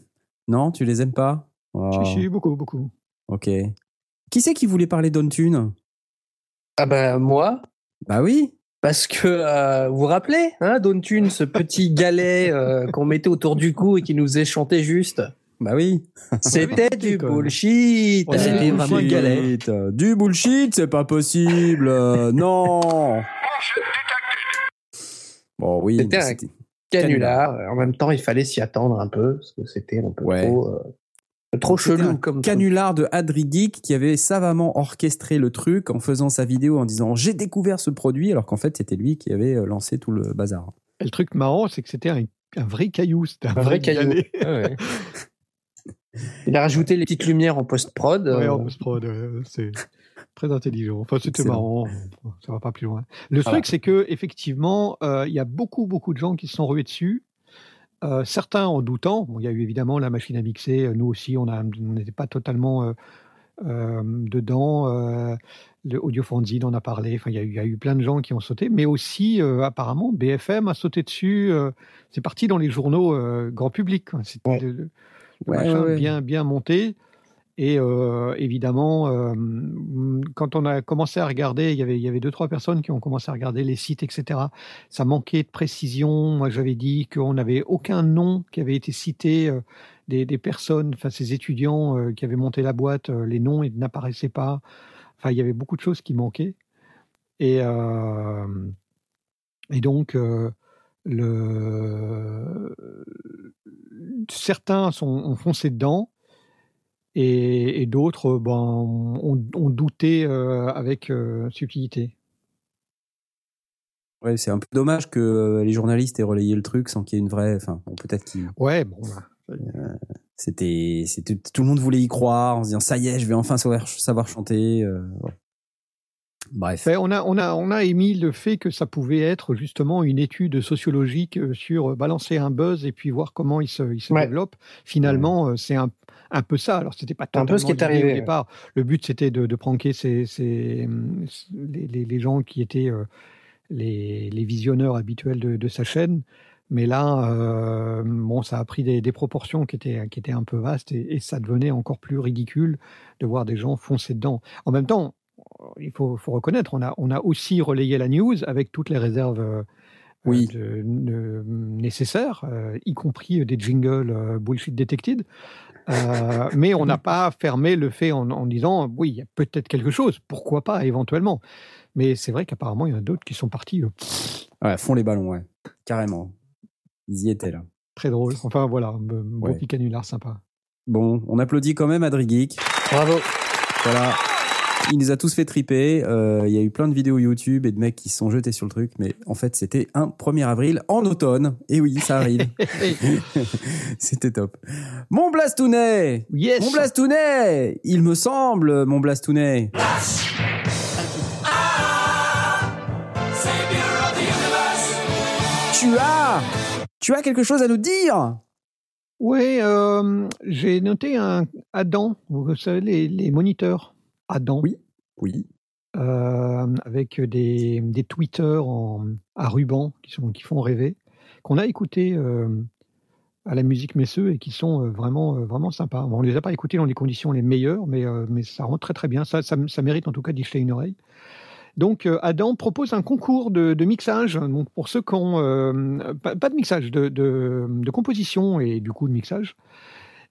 non, tu les aimes pas? Oh, Si, si, beaucoup, beaucoup. Ok. Qui c'est qui voulait parler d'Ontune? Ah bah moi, Bah oui. Parce que euh, vous vous rappelez, hein, Dontune, ce petit galet euh, qu'on mettait autour du cou et qui nous faisait chanter juste? Bah oui. C'était du bullshit. Ouais, C'était vraiment un galet. Du bullshit, c'est pas possible. Euh, non. Bon, oui. C'était un Canular. En même temps, il fallait s'y attendre un peu parce que c'était un peu Ouais. trop, trop chelou un comme truc. canular de Adri Geek qui avait savamment orchestré le truc en faisant sa vidéo en disant j'ai découvert ce produit alors qu'en fait c'était lui qui avait euh, lancé tout le bazar. Et le truc marrant, c'est que c'était un, un vrai caillou. C'était un, Un vrai caillou. Ouais. Il a rajouté les petites lumières en post-prod. Ouais, euh, en post-prod, c'est très intelligent. Enfin, c'était marrant. Ça va pas plus loin. Le Voilà. truc, c'est que effectivement, euh, il y a beaucoup, beaucoup de gens qui se sont rués dessus. Euh, certains en doutant. Bon, il y a eu évidemment la machine à mixer. Nous aussi, on n'était pas totalement euh, euh, dedans. Euh, le Audio Fanzine en a parlé. Enfin, il y, a eu- il y a eu plein de gens qui ont sauté. Mais aussi, euh, apparemment, BFM a sauté dessus. euh, c'est parti dans les journaux euh, grand public. C'était ouais, ouais. bien, bien monté. Et euh, évidemment, euh, quand on a commencé à regarder, il y avait, il y avait deux, trois personnes qui ont commencé à regarder les sites, etc. Ça manquait de précision. Moi, j'avais dit qu'on n'avait aucun nom qui avait été cité euh, des, des personnes, enfin, ces étudiants qui avaient monté la boîte, les noms n'apparaissaient pas. Enfin, il y avait beaucoup de choses qui manquaient. Et, et donc, certains sont, ont foncé dedans et, et d'autres ben, ont, ont douté euh, avec euh, subtilité. Ouais, c'est un peu dommage que euh, les journalistes aient relayé le truc sans qu'il y ait une vraie. Enfin, bon, peut-être qu'ils. Ouais, bon, bah, C'était, c'était, tout le monde voulait y croire en se disant ça y est, je vais enfin savoir, savoir chanter. euh. Bref. Ben, on, a, on, a, on a émis le fait que ça pouvait être justement une étude sociologique sur balancer un buzz et puis voir comment il se, il se Ouais. développe. Finalement, c'est un, un peu ça. Alors, c'était pas Un peu ce qui est arrivé, au ouais. départ. Le but, c'était de, de pranker ces, ces, hum, les, les- les gens qui étaient euh, les, les visionneurs habituels de, de sa chaîne. Mais là, euh, bon, ça a pris des, des proportions qui étaient, qui étaient un peu vastes et, et ça devenait encore plus ridicule de voir des gens foncer dedans. En même temps, il faut, faut reconnaître, on a, on a aussi relayé la news avec toutes les réserves euh, Oui. de- de- nécessaires, euh, y compris des jingles euh, bullshit detected. Euh, mais on n'a pas fermé le fait en, en disant oui, il y a peut-être quelque chose, pourquoi pas éventuellement. Mais c'est vrai qu'apparemment, il y en a d'autres qui sont partis euh, Ouais, font les ballons, ouais. Carrément. Ils y étaient là. très drôles. Enfin voilà, un beau Ouais. petit canular sympa. Bon, on applaudit quand même Adri Geek. Bravo. Voilà. Il nous a tous fait triper. Euh, Il y a eu plein de vidéos YouTube et de mecs qui se sont jetés sur le truc, mais en fait, c'était un 1er avril en automne. Et oui, ça arrive. c'était top. Mon Blastounet yes Mon Blastounet Il me semble, mon Blastounet. Tu as Tu as quelque chose à nous dire? Oui, euh, j'ai noté un Adam, vous savez, les, les moniteurs Adam. Oui. Oui. euh, avec des, des tweeters en, à ruban qui, sont, qui font rêver, qu'on a écouté euh, à la musique Messeux et qui sont vraiment, vraiment sympas. Bon, on ne les a pas écoutés dans les conditions les meilleures, mais, euh, mais ça rend très très bien. Ça, ça, ça mérite en tout cas d'y jeter une oreille. Donc Adam propose un concours de, de mixage. Donc pour ceux qui ont pas, pas de mixage, de, de, de composition et du coup de mixage.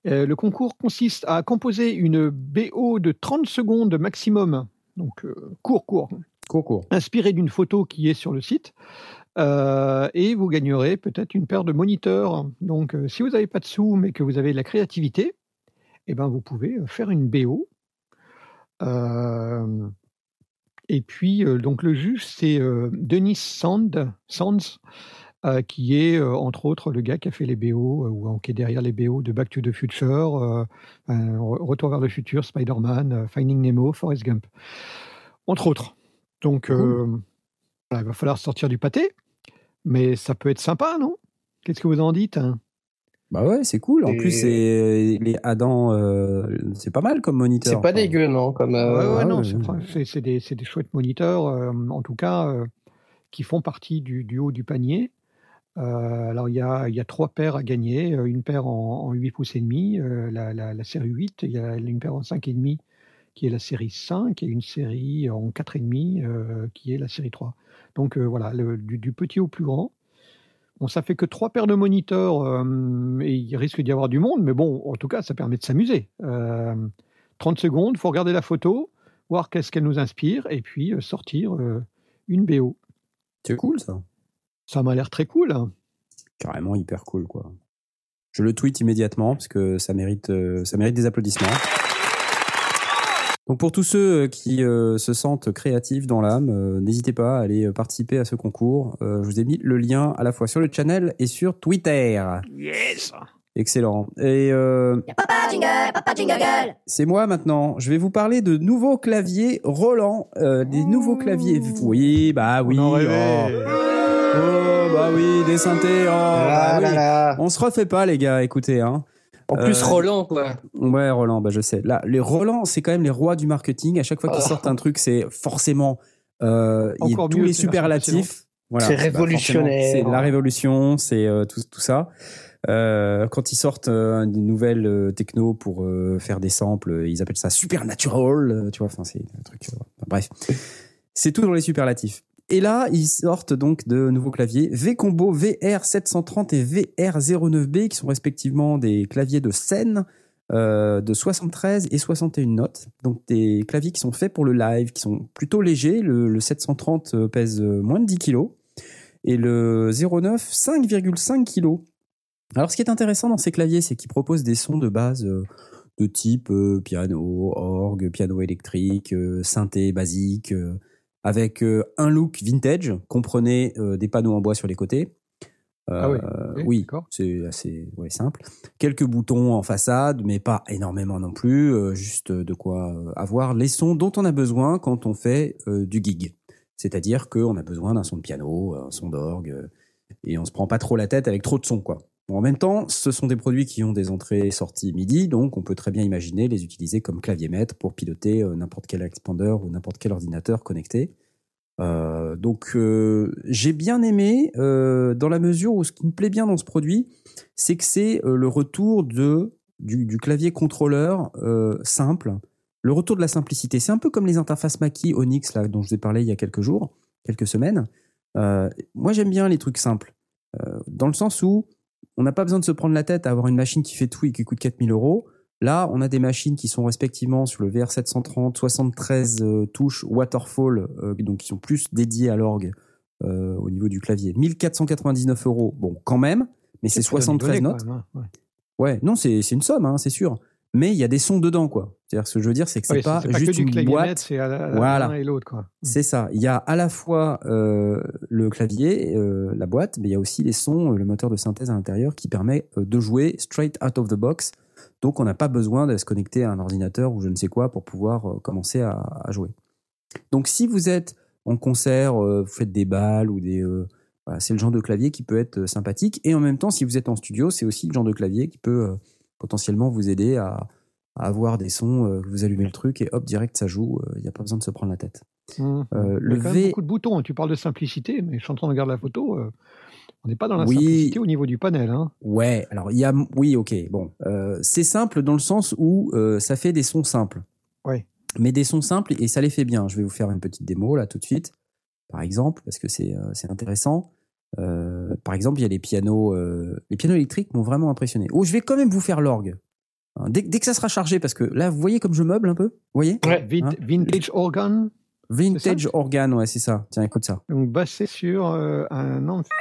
Euh, le concours consiste à composer une BO de 30 secondes maximum, donc euh, court, court, Cours, cours. inspiré d'une photo qui est sur le site. Euh, et vous gagnerez peut-être une paire de moniteurs. Donc, si vous n'avez pas de sous, mais que vous avez de la créativité, eh ben, vous pouvez faire une BO. Et puis, donc, le juge, c'est Denis Sand, Sands, qui est, euh, entre autres, le gars qui a fait les BO, euh, ou qui est derrière les BO de Back to the Future, euh, euh, Retour vers le futur, Spider-Man, euh, Finding Nemo, Forrest Gump. Entre autres. Donc, euh, voilà, il va falloir sortir du pâté. Mais ça peut être sympa, non? Qu'est-ce que vous en dites hein? Bah ouais, c'est cool. En Et- plus, c'est les Adam, euh, c'est pas mal comme moniteur. C'est pas Enfin, dégueu, non comme, euh, Ouais, ouais, ah non, ouais, c'est des, c'est des chouettes moniteurs, euh, en tout cas, euh, qui font partie du, du haut du panier. Euh, alors, il y a, il trois paires à gagner. Une paire en, en 8 pouces et demi, la, série 8. Il y a une paire en 5 et demi, qui est la série 5, et une série en 4 et demi, qui est la série 3. Donc, voilà, du, petit au plus grand. Bon, ça fait que trois paires de moniteurs, et il risque d'y avoir du monde, mais bon, en tout cas, ça permet de s'amuser. Euh, 30 secondes, faut regarder la photo, voir qu'est-ce qu'elle nous inspire, et puis sortir une BO. C'est cool ça. Ça m'a l'air très cool. Carrément hyper cool quoi. Je le tweet immédiatement parce que ça mérite, euh, ça mérite des applaudissements. Donc pour tous ceux euh, qui euh, se sentent créatifs dans l'âme, euh, n'hésitez pas à aller participer à ce concours. Je vous ai mis le lien à la fois sur le channel et sur Twitter. Yes Excellent. Et euh, Papa jingle, papa jingle. c'est moi maintenant. Je vais vous parler de nouveaux claviers Roland. Euh, des nouveaux claviers. Oui, bah oui. On en oh. Oh, bah oui, des synthés. Oh, bah Ah là oui. là. On se refait pas, les gars. Écoutez, hein. En plus, Euh, Roland, quoi. Ouais, Roland, bah je sais. Là, les Roland, c'est quand même les rois du marketing. À chaque fois qu'ils Ah. sortent un truc, c'est forcément euh, il y a Encore tous les superlatifs. Voilà, C'est bah, révolutionnaire. c'est la révolution, c'est euh, tout, tout ça. Euh, quand ils sortent euh, une nouvelle euh, techno pour euh, faire des samples, ils appellent ça supernatural, tu vois. Enfin, c'est un truc. euh, enfin, bref, c'est tout dans les superlatifs. Et là, ils sortent donc de nouveaux claviers V-Combo VR730 et VR09B, qui sont respectivement des claviers de scène euh, de 73 et 61 notes. Donc des claviers qui sont faits pour le live, qui sont plutôt légers. Le, le 730 euh, pèse euh, moins de 10 kg et le 09 5,5 kg. Alors ce qui est intéressant dans ces claviers, c'est qu'ils proposent des sons de base de type piano, orgue, piano électrique, synthé basique, avec euh, un look vintage, comprenez euh, des panneaux en bois sur les côtés. Ah oui, Euh, ok, oui, d'accord. c'est assez ouais, simple. Quelques boutons en façade, mais pas énormément non plus. euh, juste de quoi avoir les sons dont on a besoin quand on fait euh, du gig. C'est-à-dire qu'on a besoin d'un son de piano, un son d'orgue, et on se prend pas trop la tête avec trop de sons, quoi. En même temps, ce sont des produits qui ont des entrées et sorties MIDI, donc on peut très bien imaginer les utiliser comme clavier maître pour piloter euh, n'importe quel expander ou n'importe quel ordinateur connecté. Euh, donc euh, j'ai bien aimé dans la mesure où ce qui me plaît bien dans ce produit, c'est que c'est le retour de du, clavier contrôleur simple, le retour de la simplicité. C'est un peu comme les interfaces Mackie Onyx dont je vous ai parlé il y a quelques jours, quelques semaines. Moi, j'aime bien les trucs simples, dans le sens où on n'a pas besoin de se prendre la tête à avoir une machine qui fait tout et qui coûte 4000 euros. Là, on a des machines qui sont respectivement sur le VR730, 73 euh, touches Waterfall, euh, donc qui sont plus dédiées à l'orgue euh, au niveau du clavier. 1499 euros, bon, quand même, mais c'est Ça donne 73 donné, notes. même, hein, ouais. Ouais, non, c'est c'est une somme, hein, c'est sûr. Mais il y a des sons dedans, quoi. C'est-à-dire, ce que je veux dire, c'est que c'est Ouais, pas juste que du une boîte. c'est Voilà. l'un et l'autre, quoi. C'est ça. Il y a à la fois euh, le clavier, euh, la boîte, mais il y a aussi les sons, euh, le moteur de synthèse à l'intérieur qui permet de jouer straight out of the box. Donc, on n'a pas besoin de se connecter à un ordinateur ou je ne sais quoi pour pouvoir euh, commencer à, à jouer. Donc, si vous êtes en concert, vous faites des balles ou des, voilà, c'est le genre de clavier qui peut être sympathique. Et en même temps, si vous êtes en studio, c'est aussi le genre de clavier qui peut potentiellement vous aider à, à avoir des sons. euh, vous allumez le truc et hop, direct, ça joue. euh, Il n'y a pas besoin de se prendre la tête. Mmh. Euh, Il y a le même V, beaucoup de boutons. Tu parles de simplicité, mais je suis en train de regarder la photo. euh, on n'est pas dans la Oui. simplicité au niveau du panel. Hein. Ouais, alors il y a, oui, ok, bon, euh, c'est simple dans le sens où euh, ça fait des sons simples. Ouais. Mais des sons simples et ça les fait bien. Je vais vous faire une petite démo là tout de suite, par exemple, parce que c'est euh, intéressant. Euh, par exemple, il y a les pianos, euh, les pianos électriques m'ont vraiment impressionné. Oh, je vais quand même vous faire l'orgue. Hein, Dès, dès que ça sera chargé, parce que là, vous voyez comme je meuble un peu, vous voyez Ouais. Vin- Hein vintage organ, Vintage organ, ouais, c'est ça. Tiens, écoute ça. donc basé sur euh, un amphibien.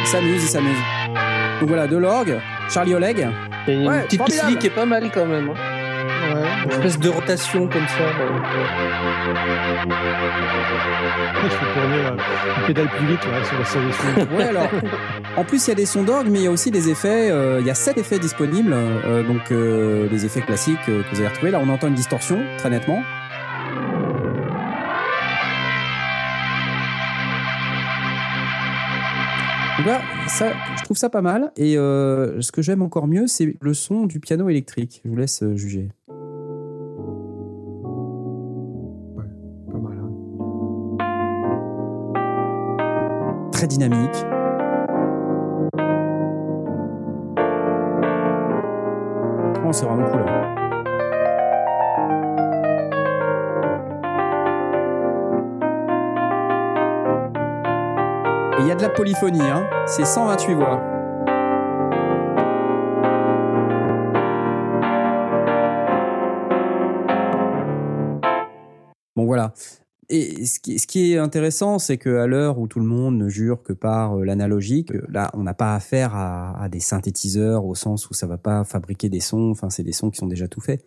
Il s'amuse, il s'amuse. Donc voilà, de l'orgue, Charlie Oleg. Une Ouais, petite formidable. musique qui est pas mal quand même. hein. Ouais, Une espèce de rotation comme ça. Je fais tourner pédale plus vite là, sur la sélection. Ouais, alors. En plus, il y a des sons d'orgue, mais il y a aussi des effets. euh, il y a sept effets disponibles. euh, donc, euh, les effets classiques euh, que vous allez retrouver. Là, on entend une distorsion, très nettement. Donc là, ça, je trouve ça pas mal. Et euh, ce que j'aime encore mieux, c'est le son du piano électrique. Je vous laisse euh, juger. pas mal. Hein. Très dynamique. Oh, c'est vraiment cool. hein. Il y a de la polyphonie, hein. c'est 128 voix. Bon voilà. Et ce qui, ce qui est intéressant, c'est qu'à l'heure où tout le monde ne jure que par euh, l'analogique, euh, là, on n'a pas affaire à, à des synthétiseurs au sens où ça va pas fabriquer des sons. Enfin, c'est des sons qui sont déjà tout faits.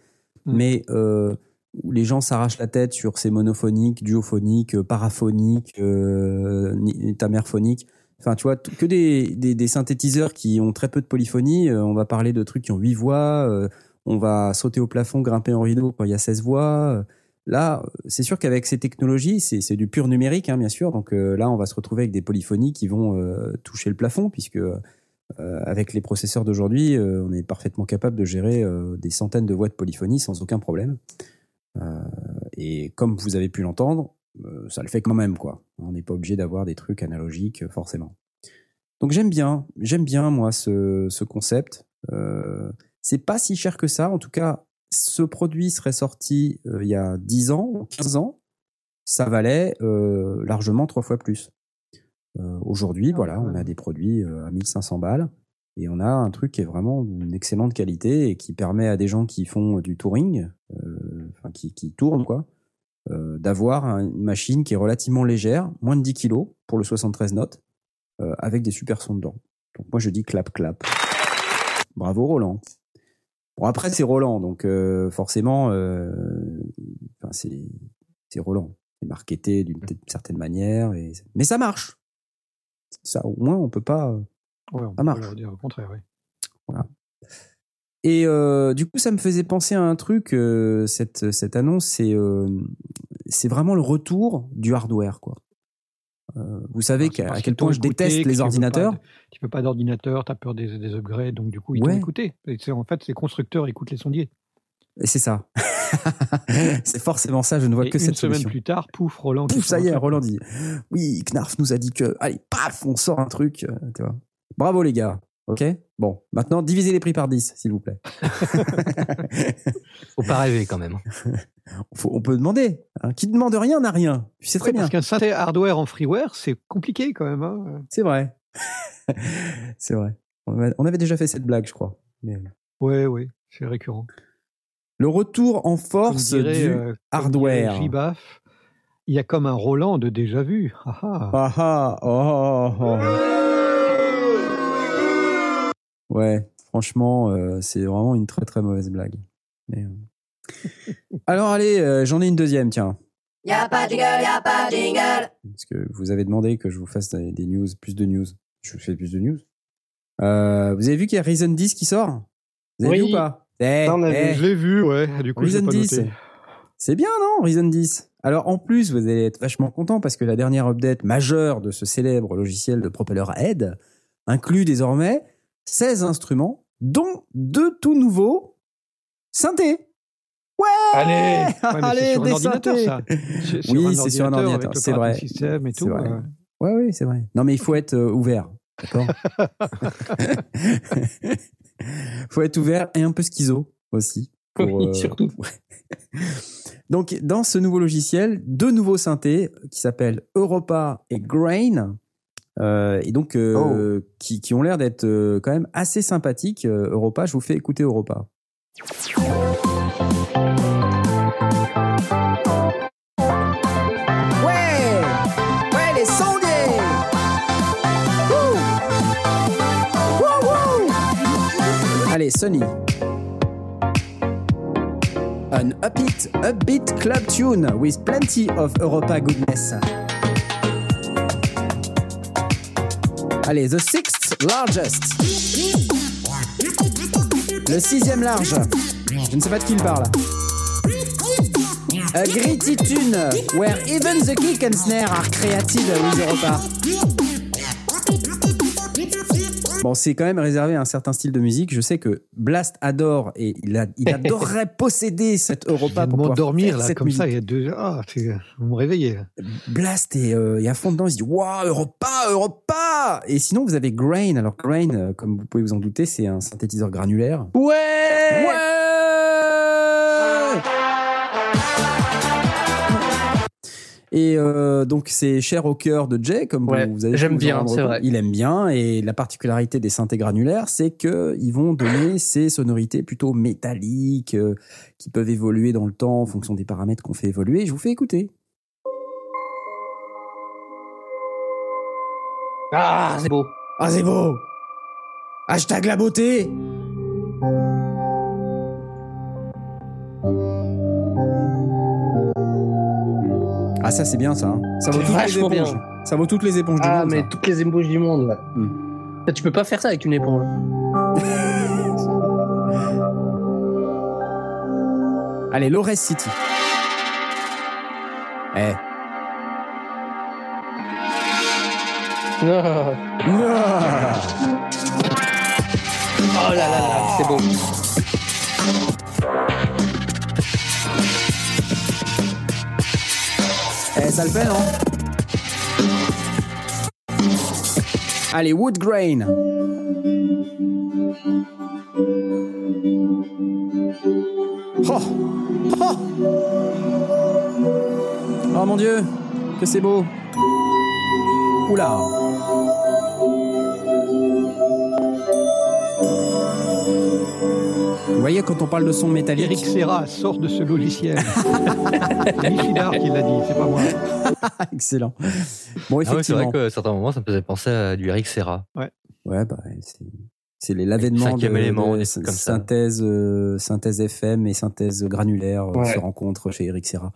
Mm. Mais euh, où les gens s'arrachent la tête sur ces monophoniques, duophoniques, euh, paraphoniques, euh, ni- tamerphoniques. Enfin, tu vois, que des, des, des synthétiseurs qui ont très peu de polyphonie. Euh, on va parler de trucs qui ont 8 voix. euh, on va sauter au plafond, grimper en rideau quand il y a 16 voix. Euh, Là, c'est sûr qu'avec ces technologies, c'est du pur numérique, hein, bien sûr. Donc euh, là, on va se retrouver avec des polyphonies qui vont euh, toucher le plafond, puisque euh, avec les processeurs d'aujourd'hui, euh, on est parfaitement capable de gérer euh, des centaines de voix de polyphonie sans aucun problème. Euh, et comme vous avez pu l'entendre, euh, ça le fait quand même, quoi. On n'est pas obligé d'avoir des trucs analogiques, euh, forcément. Donc j'aime bien, j'aime bien moi ce, ce concept. Euh, c'est pas si cher que ça, en tout cas ce produit serait sorti euh, il y a 10 ans ou 15 ans, ça valait euh, largement trois fois plus. Euh, Aujourd'hui, Ah, voilà, on a des produits euh, à 1500 balles et on a un truc qui est vraiment d'une excellente qualité et qui permet à des gens qui font du touring, euh, enfin qui, qui tournent quoi, euh, d'avoir un- une machine qui est relativement légère, moins de 10 kilos pour le 73 notes, euh, avec des super sons dedans. Donc moi je dis clap clap. Bravo Roland. Bon après c'est Roland, donc euh, forcément, euh, enfin, c'est c'est Roland, c'est marketé d'une peut-être certaine manière, et, mais ça marche. Ça au moins on peut pas. Ouais, on Ça marche. dire au contraire. Oui. Et euh, du coup ça me faisait penser à un truc. euh, cette cette annonce, c'est euh, c'est vraiment le retour du hardware quoi. Vous savez parce à quel point je déteste que les ordinateurs. Tu peux pas d'ordinateur, tu as peur des, des upgrades, donc du coup, ils Ouais. t'ont écouté. Et en fait, ces constructeurs écoutent les sondiers. C'est ça. c'est forcément ça, je ne vois Et que une cette semaine solution. plus tard, pouf, Roland. Pouf, ça y est. Roland dit Oui, Knarf nous a dit que. Allez, paf, on sort un truc. Tu vois. Bravo, les gars. Ok Bon, maintenant, divisez les prix par 10, s'il vous plaît. Faut pas rêver quand même. Faut- on peut demander. hein. Qui demande rien n'a rien. Tu sais très Ouais, bien. Parce qu'un synthé hardware en freeware, c'est compliqué quand même. hein. C'est vrai. c'est vrai. On avait déjà fait cette blague, je crois. Mais- Ouais, ouais, c'est récurrent. Le retour en force dirait, du euh, hardware. il y a comme un Roland de déjà vu. Ah, ah. Ah ah, oh, oh. Ouais, franchement, euh, c'est vraiment une très très mauvaise blague. Mais, euh. Alors allez, euh, j'en ai une deuxième, tiens. Y'a pas de jingle, y'a pas de jingle. Parce que vous avez demandé que je vous fasse des, des news, plus de news. Je vous fais plus de news. Euh, vous avez vu qu'il y a Reason 10 qui sort? Vous avez Oui. vu ou pas? Eh, on a eh, Je l'ai vu, ouais. Du coup, Reason pas 10. noté. C'est bien, non, Reason 10 Alors, en plus, vous allez être vachement content parce que la dernière update majeure de ce célèbre logiciel de Propeller Head inclut désormais 16 instruments, dont deux tout nouveaux synthés. Ouais Allez Ouais, Allez, sur un des ordinateur, synthés. ça. C'est Oui, c'est sur un ordinateur, c'est vrai. et C'est tout. vrai. euh. Ouais, oui, c'est vrai. Non, mais il faut être euh, ouvert. D'accord faut être ouvert et un peu schizo aussi. pour, Oui, euh, surtout. Donc, dans ce nouveau logiciel, deux nouveaux synthés qui s'appellent Europa et Grain. Euh, et donc, euh, qui, qui ont l'air d'être euh, quand même assez sympathiques. Euh, Europa, je vous fais écouter Europa. Ouais Ouais, les sondiers Wouh Wouh, wouh Allez, Sony. An upbeat, upbeat club tune with plenty of Europa goodness. Allez, the sixth largest. Le sixième large. Je ne sais pas de qui il parle. A gritty tune where even the kick and snare are created with Europa. Bon, c'est quand même réservé à un certain style de musique. Je sais que Blast adore et il, a, il adorerait posséder cette Europa pour pouvoir m'endormir faire là, cette comme ça, il y a deux. Ah, vous me réveillez. Blast est, euh, est à fond dedans, il se dit Waouh, Europa, Europa Et sinon, vous avez Grain. Alors, Grain, euh, comme vous pouvez vous en douter, c'est un synthétiseur granulaire. Ouais Ouais Et euh, donc c'est cher au cœur de Jay, comme vous- Ouais, vous avez pu j'aime bien, c'est vrai. Il aime bien et la particularité des synthés granulaires, c'est que ils vont donner ces sonorités plutôt métalliques euh, qui peuvent évoluer dans le temps en fonction des paramètres qu'on fait évoluer. Je vous fais écouter. Ah, c'est beau. Ah c'est beau Hashtag la beauté Ah ça c'est bien ça. hein. Ça vaut toutes les éponges. Ça vaut toutes les éponges du Ah, monde. mais ça. toutes les ébauches du monde, là. Hmm. Ça, Tu peux pas faire ça avec une éponge. Allez, Lores City. Eh. Ah. Ah. Oh là là là, c'est beau. Ça non Allez, Wood Grain. Oh. Oh. Oh, mon Dieu, que c'est beau. Oula. Vous voyez, quand on parle de son métallique, Eric Serra sort de ce logiciel. c'est Michidar qui l'a dit, c'est pas moi. excellent. Bon, Ah ouais, c'est effectivement. vrai qu'à certains moments, ça me faisait penser à du Eric Serra. Ouais, bah, c'est, c'est les l'avènement de, élément, de comme ça. synthèse, euh, synthèse FM et synthèse granulaire euh, Ouais. se rencontrent chez Eric Serra.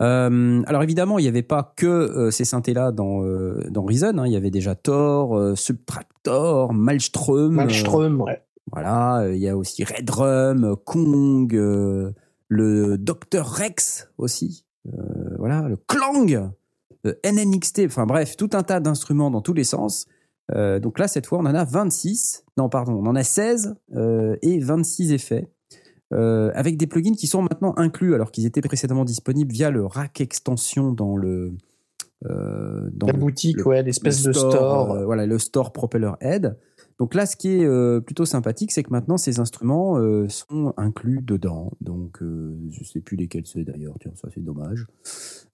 Euh, alors évidemment, il n'y avait pas que euh, ces synthés-là dans, euh, dans Reason. hein. Il y avait déjà Thor, euh, Subtractor, Malmström. euh, Malmström, ouais. Voilà, euh, il y a aussi Red Drum, euh, Kong, euh, le Dr Rex aussi. Euh, voilà, le Clang, le NNXT, enfin bref, tout un tas d'instruments dans tous les sens. Euh, donc là, cette fois, on en a 26. Non, pardon, on en a 16 euh, et 26 effets. euh, avec des plugins qui sont maintenant inclus, alors qu'ils étaient précédemment disponibles via le rack extension dans le dans La le- boutique, le- ouais, l'espèce le de store. voilà, le store Propeller Head. Donc là, ce qui est euh, plutôt sympathique, c'est que maintenant ces instruments euh, sont inclus dedans. Donc euh, je sais plus lesquels c'est d'ailleurs. Tiens, ça c'est dommage.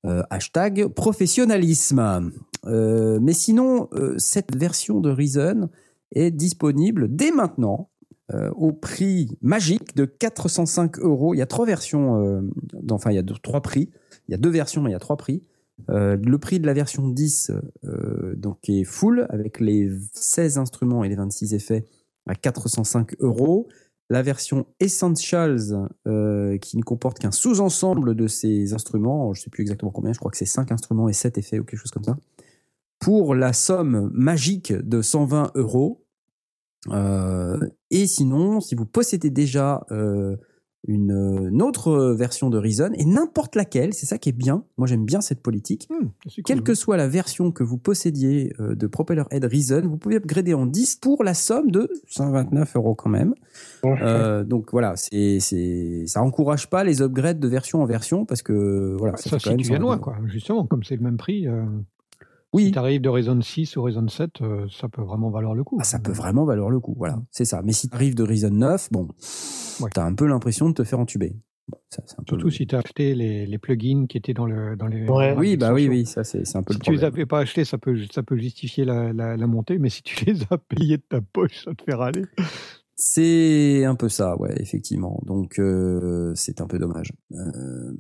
Euh, hashtag professionnalisme. Euh, mais sinon, euh, cette version de Reason est disponible dès maintenant au prix magique de 405 euros. Il y a trois versions, enfin il y a deux- trois prix. Il y a deux versions, mais il y a trois prix. Euh, le prix de la version 10 euh, donc est full avec les 16 instruments et les 26 effets à 405 euros. La version Essentials euh, qui ne comporte qu'un sous-ensemble de ces instruments, je ne sais plus exactement combien, je crois que c'est 5 instruments et 7 effets ou quelque chose comme ça, pour la somme magique de 120 euros. Et sinon, si vous possédez déjà une, une autre version de Reason, et n'importe laquelle, c'est ça qui est bien, moi j'aime bien cette politique, Hmm, c'est quelle que soit la version que vous possédiez euh, de Propeller Head Reason, vous pouvez upgrader en 10 pour la somme de 129 euros quand même. Euh, donc voilà, c'est, c'est, ça encourage pas les upgrades de version en version parce que voilà, ça, viens 129 loin, euros. quoi. Justement, comme c'est le même prix, euh, Oui, si tu arrives de Raison 6 ou Raison 7, euh, ça peut vraiment valoir le coup. ah, ça peut vraiment valoir le coup. Voilà, c'est ça. Mais si tu arrives de Reason 9, bon, Ouais. t'as un peu l'impression de te faire entuber. Bon, ça, c'est un peu Surtout si tu as acheté les, les plugins qui étaient dans, le, dans les. Ouais. Oui, bah oui, oui, ça c'est, c'est un peu Si le tu les problème. avais pas achetés, ça peut, ça peut justifier la, la, la montée, mais si tu les as payés de ta poche, ça te fait râler. C'est un peu ça, ouais, effectivement. Donc euh, c'est un peu dommage. Euh,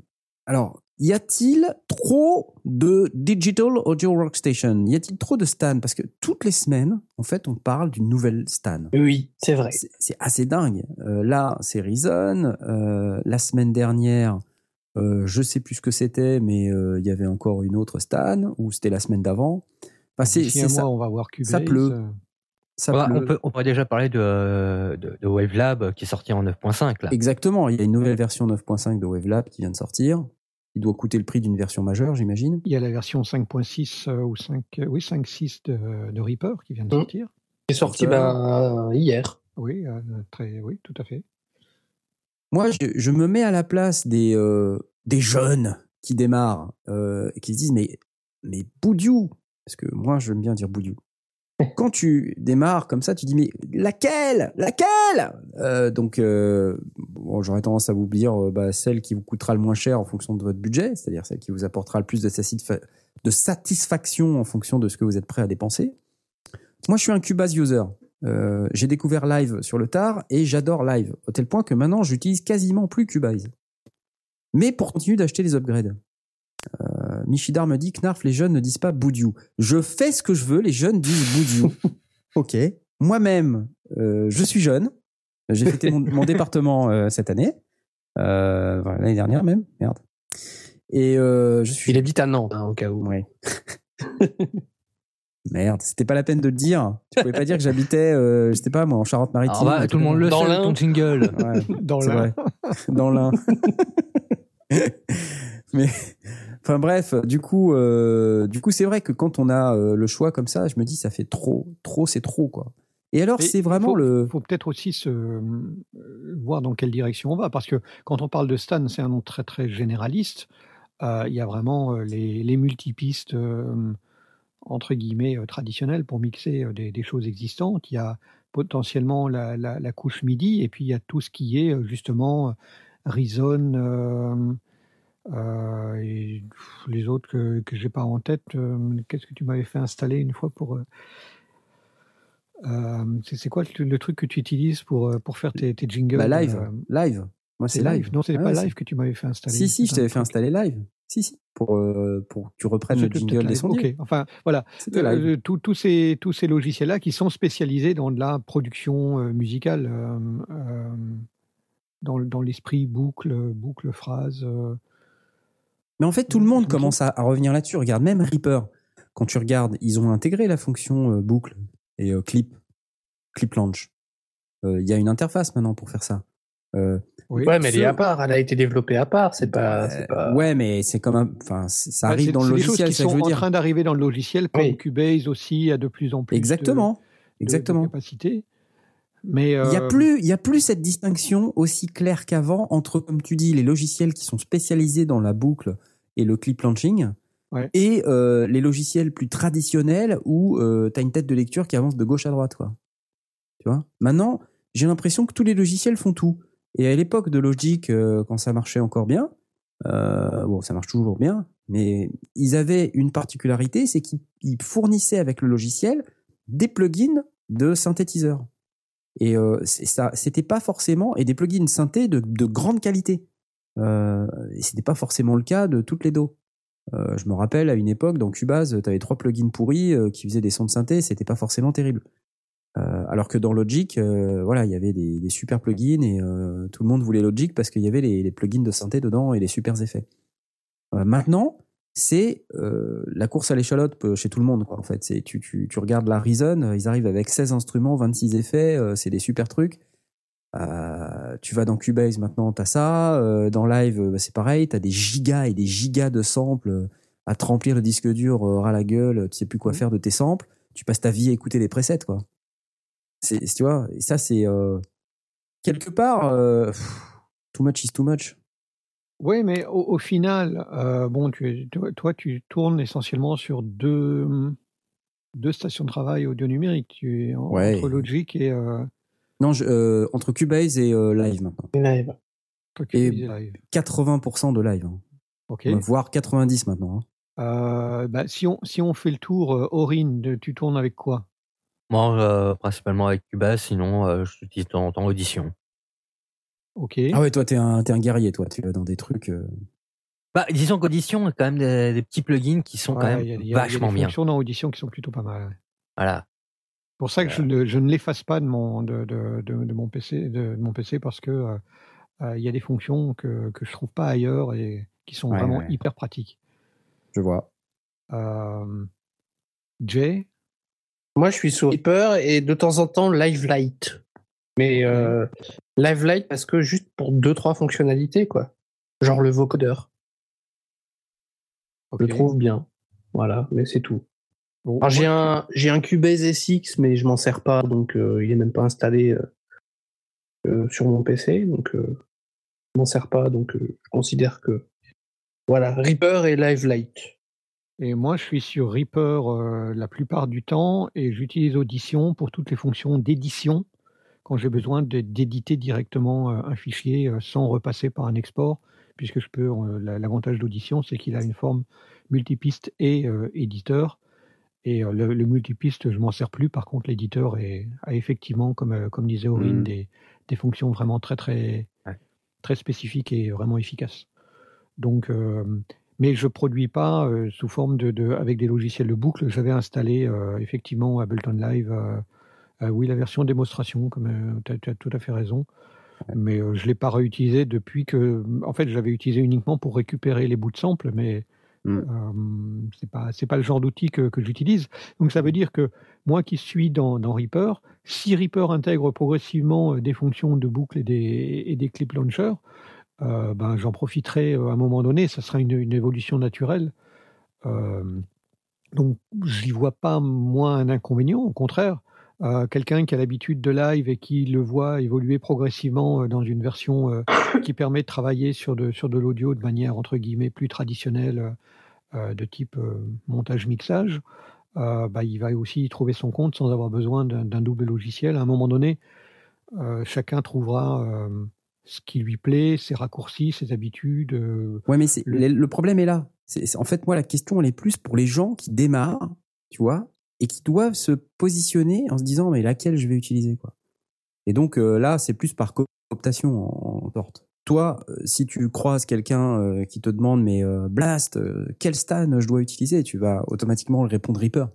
alors, y a-t-il trop de digital audio workstation? Y a-t-il trop de Stan Parce que toutes les semaines, en fait, on parle d'une nouvelle Stan. Oui, c'est vrai. C'est assez dingue. Euh, là, c'est Reason. Euh, la semaine dernière, euh, je sais plus ce que c'était, mais euh, il y avait encore une autre Stan, ou c'était la semaine d'avant. Enfin, c'est ça. on va voir Cubase. ça pleut. ça Voilà, pleut. on, peut, on pourrait déjà parler de, de, de Wavelab qui est sorti en 9.5 là. Exactement. Il y a une nouvelle version 9.5 de Wavelab qui vient de sortir. Il doit coûter le prix d'une version majeure, j'imagine. Il y a la version 5.6 euh, ou 5, euh, oui, 5.6 de, de Reaper qui vient de Mm. sortir. C'est sorti D'accord. ben, euh, hier. Oui, euh, très, oui, tout à fait. Moi, je, je me mets à la place des, euh, des jeunes qui démarrent euh, et qui se disent mais, mais Boudiou, parce que moi, j'aime bien dire Boudiou. Quand tu démarres comme ça, tu dis mais laquelle? Laquelle? Euh, Donc, euh, j'aurais tendance à vous dire euh, bah, celle qui vous coûtera le moins cher en fonction de votre budget, c'est-à-dire celle qui vous apportera le plus de, satisfa- de satisfaction en fonction de ce que vous êtes prêt à dépenser. Moi, je suis un Cubase user. J'ai découvert Live sur le tard et j'adore Live, au tel point que maintenant j'utilise quasiment plus Cubase. Mais pour continuer d'acheter des upgrades. Michidar me dit Knarf, les jeunes ne disent pas Boudiou. Je fais ce que je veux, les jeunes disent Boudiou. ok. Moi-même, euh, je suis jeune. J'ai fêté mon, mon département euh, cette année. Euh, voilà, L'année dernière même. Merde. Et euh, je suis. Il habite à Nantes, hein, au cas où. Ouais. Merde, c'était pas la peine de le dire. Tu pouvais pas dire que j'habitais, euh, je sais pas moi, en Charente-Maritime. Alors, bah, tout le monde le Dans sait, l'Ain. ton jingle. Ouais, Dans vrai. Dans l'un. Mais enfin bref, du coup, euh, du coup, c'est vrai que quand on a euh, le choix comme ça, je me dis ça fait trop, trop, c'est trop quoi. Et alors c'est il vraiment faut, le. faut peut-être aussi se euh, voir dans quelle direction on va, parce que quand on parle de Stan, c'est un nom très très généraliste. Il y a vraiment les, les multipistes entre guillemets traditionnelles pour mixer des, des choses existantes. Il y a potentiellement la, la- la couche MIDI, et puis il y a tout ce qui est justement Reason. Euh, et les autres que, que j'ai pas en tête, euh, qu'est-ce que tu m'avais fait installer une fois pour euh, c'est quoi le, le truc que tu utilises pour, pour faire tes, tes jingles Bah, live, live. Moi C'est live. live. Non, c'était Ah pas live que tu m'avais fait installer. Si si, je t'avais fait installer live. Si si, pour pour que tu reprennes le jingle des sondiers. Ok. Enfin, voilà. Tous- tous ces, tous ces logiciels-là qui sont spécialisés dans de la production musicale, dans, dans l'esprit boucle, boucle, phrase. Mais en fait, tout le monde commence à, à revenir là-dessus. Regarde, même Reaper, quand tu regardes, ils ont intégré la fonction euh, boucle et euh, clip, clip launch. Euh, Il y a une interface maintenant pour faire ça. Euh, Oui. Ouais, mais elle est à part. Elle a été développée à part. C'est pas. pas... Ouais, mais c'est comme un, enfin, ça arrive dans le c'est des choses logiciel, qui ça sont en dire. train d'arriver dans le logiciel, comme Oui. Cubase aussi a de plus en plus de- Exactement, de, exactement. de capacité. Mais Il y a euh, plus, il y a plus cette distinction aussi claire qu'avant entre, comme tu dis, les logiciels qui sont spécialisés dans la boucle et le clip launching, Ouais. et euh, les logiciels plus traditionnels où euh, tu as une tête de lecture qui avance de gauche à droite, quoi. Tu vois? Maintenant, j'ai l'impression que tous les logiciels font tout. Et à l'époque de Logic, euh, quand ça marchait encore bien, euh, bon, ça marche toujours bien, mais ils avaient une particularité, c'est qu'ils ils fournissaient avec le logiciel des plugins de synthétiseurs. Et euh, ça, c'était pas forcément et des plugins synthé de, de grande qualité. Euh, c'était pas forcément le cas de toutes les dos. Euh, je me rappelle à une époque dans Cubase, tu avais trois plugins pourris euh, qui faisaient des sons de synthé, c'était pas forcément terrible. Euh, alors que dans Logic, euh, voilà, il y avait des, des super plugins et tout le monde voulait Logic parce qu'il y avait les, les plugins de synthé dedans et les super effets. Maintenant, c'est euh, la course à l'échalote chez tout le monde. Quoi, en fait, c'est tu, tu, tu regardes la Reason, ils arrivent avec 16 instruments, 26 effets, euh, c'est des super trucs. Euh, tu vas dans Cubase maintenant, t'as ça. Euh, dans Live, euh, bah, c'est pareil, t'as des gigas et des gigas de samples à te remplir le disque dur ras la gueule. Tu sais plus quoi faire de tes samples. Tu passes ta vie à écouter les presets, quoi. C'est, tu vois, et ça c'est euh, quelque part euh, pff, too much is too much. Oui, mais au, au final, euh, bon, tu, es- toi, toi, tu tournes essentiellement sur deux, deux stations de travail audio numérique. Tu es en- Ouais. entre Logic et euh, Non, je- euh, entre Cubase et euh, Live maintenant. Live. Et- live. 80% de Live, hein. Voire 90 maintenant. hein. Euh, bah, si, on, si on fait le tour, Aurine, tu tournes avec quoi? Moi, euh, principalement avec Cubase, sinon, euh, j'utilise en temps Audition. Ok. Ah ouais, toi t'es un, t'es un guerrier, toi. Tu vas dans des trucs. euh, Bah, disons qu'Audition a quand même des, des petits plugins qui sont quand même il y a- il y a- y a des bien. fonctions dans Audition qui sont plutôt pas mal. Voilà. C'est pour ça que je ne, je ne l'efface pas de mon, de, de, de, de mon PC, de, de mon PC parce que euh, euh, il y a des fonctions que, que je trouve pas ailleurs et qui sont Ouais, vraiment ouais. hyper pratiques. Je vois. Euh, Jay, Moi, je suis sur Reaper et de temps en temps Live Light. Mais euh, Live Light parce que juste pour deux trois fonctionnalités quoi. Genre le vocodeur. Je le trouve bien. Voilà, mais c'est tout. Bon, j'ai un j'ai un Cubase SX mais je m'en sers pas donc euh, il est même pas installé euh, euh, sur mon PC donc je m'en sers pas donc je considère que voilà Reaper et Live Light. Et moi, je suis sur Reaper euh, la plupart du temps et j'utilise Audition pour toutes les fonctions d'édition quand j'ai besoin d'éditer directement euh, un fichier euh, sans repasser par un export, puisque je peux. euh, la- L'avantage d'Audition, c'est qu'il a une forme multipiste et euh, éditeur. Et euh, le, le multipiste, je m'en sers plus. Par contre, l'éditeur a effectivement, comme, euh, comme disait Aurine, Mhm. des, des fonctions vraiment très très Ouais. très spécifiques et vraiment efficaces. Donc, mais je produis pas sous forme de, de- avec des logiciels de boucle. J'avais installé effectivement Ableton Live, oui la version démonstration, comme tu as, tout à fait raison. Mais euh, je l'ai pas réutilisé depuis que, en fait, je l'avais utilisé uniquement pour récupérer les bouts de sample, mais Mm. euh, c'est pas c'est pas le genre d'outil que, que j'utilise. Donc ça veut dire que moi qui suis dans, dans Reaper, si Reaper intègre progressivement euh, des fonctions de boucle et des, et des clip launchers, euh, ben, j'en profiterai euh, à un moment donné. Ça sera une, une évolution naturelle. Euh, donc, j'y vois pas moi un inconvénient. Au contraire, euh, quelqu'un qui a l'habitude de live et qui le voit évoluer progressivement euh, dans une version euh, qui permet de travailler sur de, sur de l'audio de manière entre guillemets plus traditionnelle, euh, de type montage-mixage, bah, il va aussi y trouver son compte sans avoir besoin d'un double logiciel. À un moment donné, chacun trouvera ce qui lui plaît, ses raccourcis, ses habitudes. Ouais, mais Le- le... problème est là. En fait, moi, la question, elle est plus pour les gens qui démarrent, tu vois, et qui doivent se positionner en se disant, mais laquelle je vais utiliser, quoi. Et donc, euh, là, c'est plus par cooptation en, sorte. Toi, euh, si tu croises quelqu'un euh, qui te demande, mais Blast, quel stan je dois utiliser, tu vas automatiquement répondre Reaper.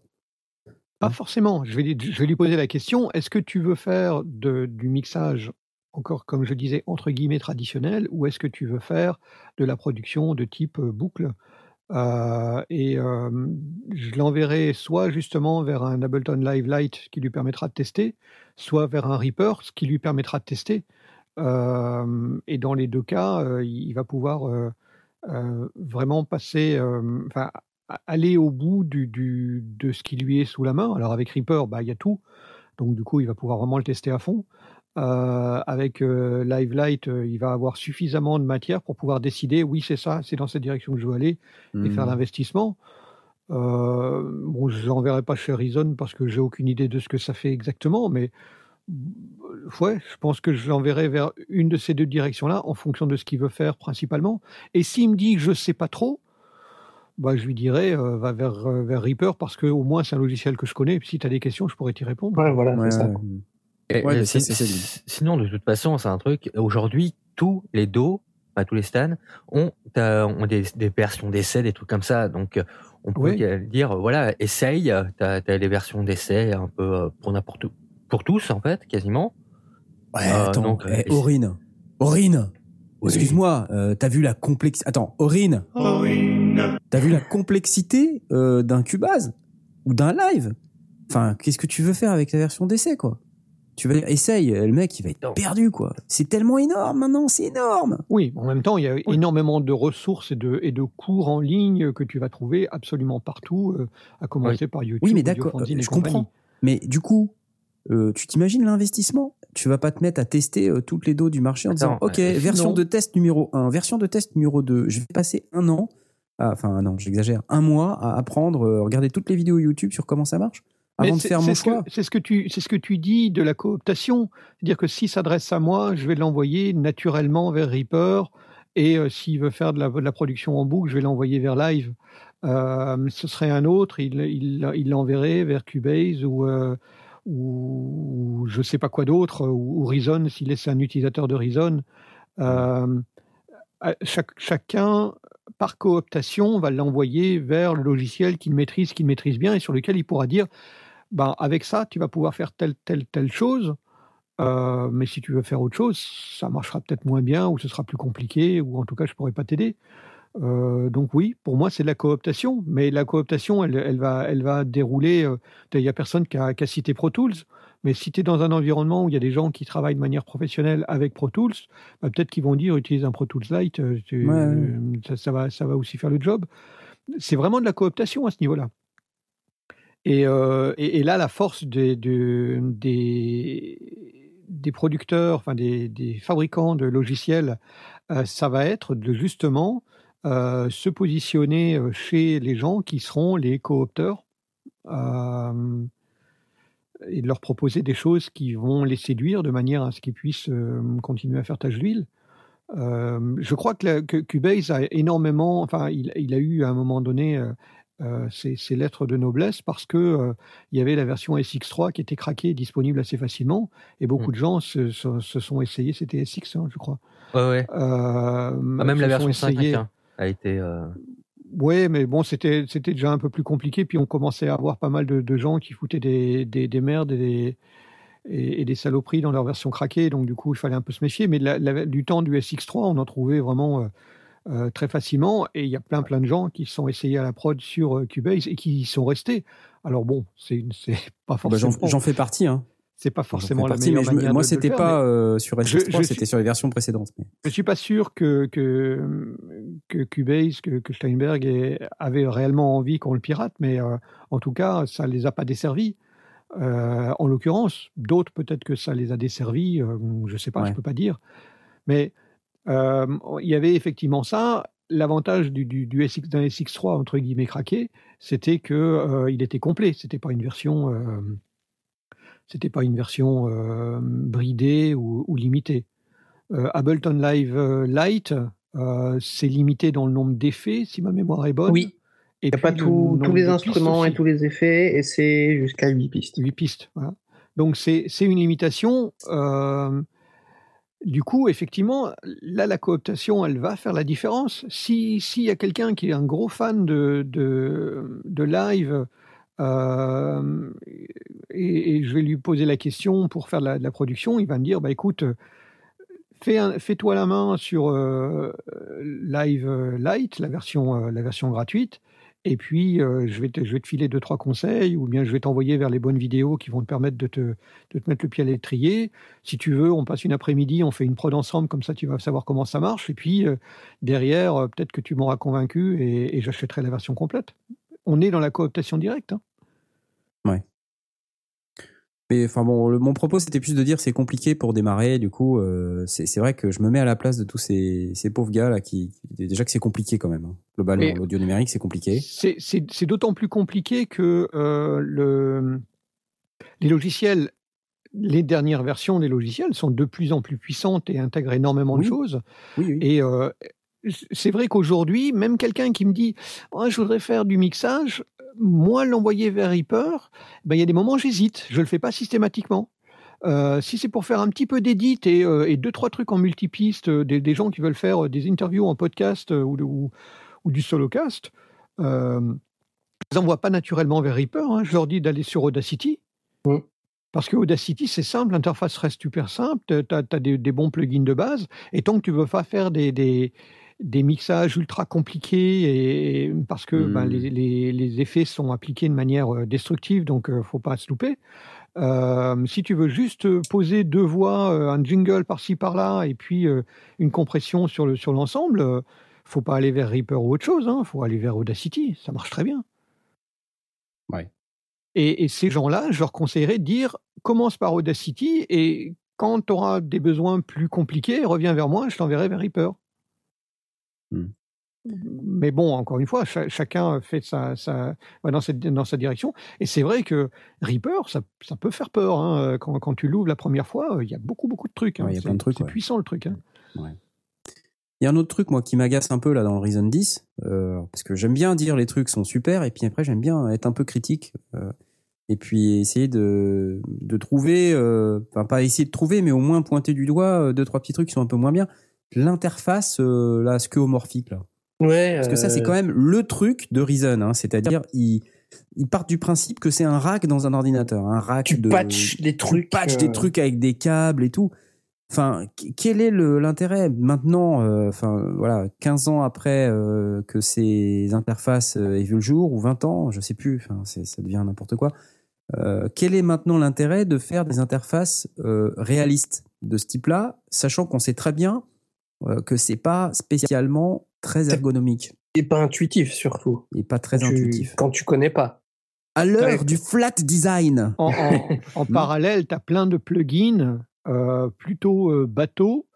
Pas forcément. Je vais, lui- je vais lui poser la question est-ce que tu veux faire de- du mixage, encore comme je disais, entre guillemets traditionnel, ou est-ce que tu veux faire de la production de type boucle? Euh, Et je l'enverrai soit justement vers un Ableton Live Lite qui lui permettra de tester, soit vers un Reaper, ce qui lui permettra de tester. Et dans les deux cas, il va pouvoir vraiment passer, enfin, aller au bout de ce qui lui est sous la main. Alors avec Reaper, bah, il y a tout. Donc du coup, il va pouvoir vraiment le tester à fond. Euh, avec euh, Live Light, euh, il va avoir suffisamment de matière pour pouvoir décider, oui, c'est ça, c'est dans cette direction que je veux aller et faire Hmm. l'investissement. Euh, bon, je l'enverrai pas chez Reason parce que j'ai aucune idée de ce que ça fait exactement, mais ouais, je pense que je l'enverrai vers une de ces deux directions-là en fonction de ce qu'il veut faire principalement. Et s'il me dit que je sais pas trop, bah, je lui dirais euh, va vers, vers Reaper parce que au moins c'est un logiciel que je connais. Et puis si tu as des questions, je pourrais t'y répondre. Ouais, voilà, Ouais, c'est ça. ouais. Et- Ouais, et mais ça, si- c'est Céline. sinon, de toute façon, c'est un truc. Aujourd'hui, tous les dos, pas tous les stands, ont, euh, ont des, des versions d'essai, des trucs comme ça. Donc, euh, on peut Oui. dire, voilà, essaye. T'as as les versions d'essai un peu euh, pour n'importe où, pour tous en fait, quasiment. Ouais, Euh, attends, donc, eh, euh, Aurine. Aurine. Oui. Excuse-moi, euh, t'as vu la complexité. Attends, Aurine. T'as vu la complexité euh, d'un Cubase ou d'un live? Enfin, qu'est-ce que tu veux faire avec la version d'essai, quoi? Tu vas dire, essaye, le mec, il va être Non. perdu, quoi. C'est tellement énorme maintenant, c'est énorme. Oui, en même temps, il y a énormément de ressources et de, et de cours en ligne que tu vas trouver absolument partout, euh, à commencer par YouTube. Oui, mais d'accord, euh, je compagnie. comprends. Mais du coup, euh, tu t'imagines l'investissement? Tu vas pas te mettre à tester euh, toutes les dos du marché en disant, OK, euh, version de test numéro 1, version de test numéro 2, je vais passer un an, à- enfin un an, j'exagère, un mois à apprendre, euh, regarder toutes les vidéos YouTube sur comment ça marche avant de c'est- faire c'est mon ce que- choix. C'est ce que tu, c'est ce que tu dis de la cooptation, c'est-à-dire que s'il s'adresse à moi, je vais l'envoyer naturellement vers Reaper, et euh, s'il veut faire de la, de la production en boucle, je vais l'envoyer vers Live. Euh, ce serait un autre, il, l'enverrait vers Cubase ou, euh, ou je sais pas quoi d'autre, ou, ou Reason s'il est un utilisateur de Reason. Euh, chaque- chacun, par cooptation, va l'envoyer vers le logiciel qu'il maîtrise, qu'il maîtrise bien, et sur lequel il pourra dire ben, avec ça, tu vas pouvoir faire telle, telle, telle chose. Euh, mais si tu veux faire autre chose, ça marchera peut-être moins bien, ou ce sera plus compliqué, ou en tout cas, je pourrais pas t'aider. Euh, donc oui, pour moi, c'est de la cooptation. Mais la cooptation, elle, elle va, elle va dérouler. euh, Il n'y a personne qui a, qui a cité Pro Tools. Mais si tu es dans un environnement où il y a des gens qui travaillent de manière professionnelle avec Pro Tools, bah, peut-être qu'ils vont dire utilise un Pro Tools Lite, euh, tu- Ouais, ouais. euh, ça, ça va, ça va aussi faire le job. C'est vraiment de la cooptation à ce niveau-là. Et, euh, et, là, la force des, de- des, producteurs, enfin des, fabricants de logiciels, euh, ça va être de justement euh, se positionner chez les gens qui seront les coopteurs et de leur proposer des choses qui vont les séduire de manière à ce qu'ils puissent continuer à faire tâche d'huile. Je crois que, que Cubase a énormément, enfin, il a eu à un moment donné euh, ses lettres de noblesse parce que euh, il y avait la version SX3 qui était craquée et disponible assez facilement, et beaucoup Mm. de gens se, se- se sont essayés. C'était SX, hein, je crois. Ouais, ouais. Euh, Ah, même la version 5 essayés. hein, a été. Oui, mais bon, c'était c'était déjà un peu plus compliqué. Puis on commençait à avoir pas mal de, de gens qui foutaient des, des, des merdes et des, et, et des saloperies dans leur version craquée. Donc du coup, il fallait un peu se méfier. Mais la- la- du temps du SX3, on en trouvait vraiment euh, très facilement. Et il y a plein plein de gens qui se sont essayés à la prod sur euh, Cubase et qui y sont restés. Alors bon, c'est pas Bah, J'en forcément, j'en fais partie. Hein. c'est pas fais forcément la meilleure mais je manière moi, c'était pas euh, sur Je- SX3, je c'était sur les versions précédentes. mais- Je suis pas sûr que, que, que Cubase, que, que Steinberg ait- avait réellement envie qu'on le pirate, mais euh, en tout cas, ça les a pas desservis. En l'occurrence, d'autres peut-être que ça les a desservis, je sais pas, Ouais. je peux pas dire. Mais euh, il y avait effectivement ça. L'avantage du, du, du SX, d'un SX3 entre guillemets craqué, c'était que euh, il était complet. C'était pas une version, euh, c'était pas une version euh, bridée ou, ou limitée. Euh, Ableton Live Lite, euh, c'est limité dans le nombre d'effets, si ma mémoire est bonne. Oui. Et Il n'y a pas tout- tous les instruments et tous les effets, et c'est jusqu'à 8 pistes. 8 pistes. Voilà. Donc c'est c'est une limitation. Euh, du coup, effectivement, là, la cooptation, elle va faire la différence. Si s'il y a quelqu'un qui est un gros fan de, live, euh, et, je vais lui poser la question pour faire de la, production, il va me dire, bah écoute, fais-toi la main sur euh, Live Lite, la version, euh, la version gratuite, et puis euh, je, vais te, filer deux, trois conseils, ou bien je vais t'envoyer vers les bonnes vidéos qui vont te permettre de te, mettre le pied à l'étrier. Si tu veux, on passe une après-midi, on fait une prod ensemble, comme ça tu vas savoir comment ça marche, et puis euh, derrière, euh, peut-être que tu m'auras convaincu et, j'achèterai la version complète. On est dans la cooptation directe. hein. Mais enfin bon, le- mon propos c'était plus de dire c'est compliqué pour démarrer. Du coup, euh, c'est vrai que je me mets à la place de tous ces, ces pauvres gars là qui déjà que c'est compliqué quand même. hein. Globalement, l'audio numérique c'est compliqué. C'est- d'autant plus compliqué que euh, le, les logiciels, les dernières versions des logiciels sont de plus en plus puissantes et intègrent énormément Oui. de choses. Oui, oui. Et euh, c'est vrai qu'aujourd'hui, même quelqu'un qui me dit Ah, je voudrais faire du mixage, moi l'envoyer vers Reaper, ben, il y a des moments j'hésite, je le fais pas systématiquement. Euh, si c'est pour faire un petit peu d'édit et, euh, et deux trois trucs en multipiste, euh, des, des gens qui veulent faire euh, des interviews en podcast euh, ou, ou, ou du solocast, je les envoie pas naturellement vers Reaper. hein. Je leur dis d'aller sur Audacity. Mm. Parce que Audacity, c'est simple, l'interface reste super simple, tu as, des, des bons plugins de base, et tant que tu veux pas faire des, des, des mixages ultra compliqués, et, parce que ben, les, les- les effets sont appliqués de manière euh, destructive, donc euh, faut pas se louper. Euh, si tu veux juste poser deux voix, un jingle par-ci par-là, et puis euh, une compression sur le sur l'ensemble, euh, faut pas aller vers Reaper ou autre chose, il faut aller vers Audacity, ça marche très bien. Ouais. Et, et ces gens-là, je leur conseillerais de dire commence par Audacity et quand tu auras des besoins plus compliqués, reviens vers moi, je t'enverrai vers Reaper. Hmm. Mais bon, encore une fois, cha- chacun fait sa, dans, cette, dans sa direction. Et c'est vrai que Reaper, ça, ça peut faire peur. hein. Quand, quand tu l'ouvres la première fois, il y a beaucoup, beaucoup de trucs. hein. Ouais, C'est- ouais. puissant le truc. hein. Il y a un autre truc moi qui m'agace un peu là dans le Reason 10 euh, parce que j'aime bien dire les trucs sont super et puis après j'aime bien être un peu critique euh, et puis essayer de de trouver euh, enfin pas essayer de trouver mais au moins pointer du doigt deux trois petits trucs qui sont un peu moins bien l'interface euh, là skeuomorphique là Ouais. parce que ça c'est euh, quand même le truc de Reason hein, c'est-à-dire ils ils partent du principe que c'est un rack dans un ordinateur un rack Tu de patches des tu trucs. patches euh, des trucs avec des câbles et tout. Enfin, qu- quel est le- l'intérêt maintenant, euh, enfin voilà, 15 ans après euh, que ces interfaces euh, aient vu le jour, ou 20 ans, je sais plus, enfin ça devient n'importe quoi. Euh, quel est maintenant l'intérêt de faire des interfaces euh, réalistes de ce type-là, sachant qu'on sait très bien euh, que c'est pas spécialement très ergonomique Et pas intuitif surtout. et pas très Tu- intuitif. Quand tu connais pas. À l'heure Ouais. du flat design, En, en- en parallèle, tu as plein de plugins euh, plutôt euh, bateaux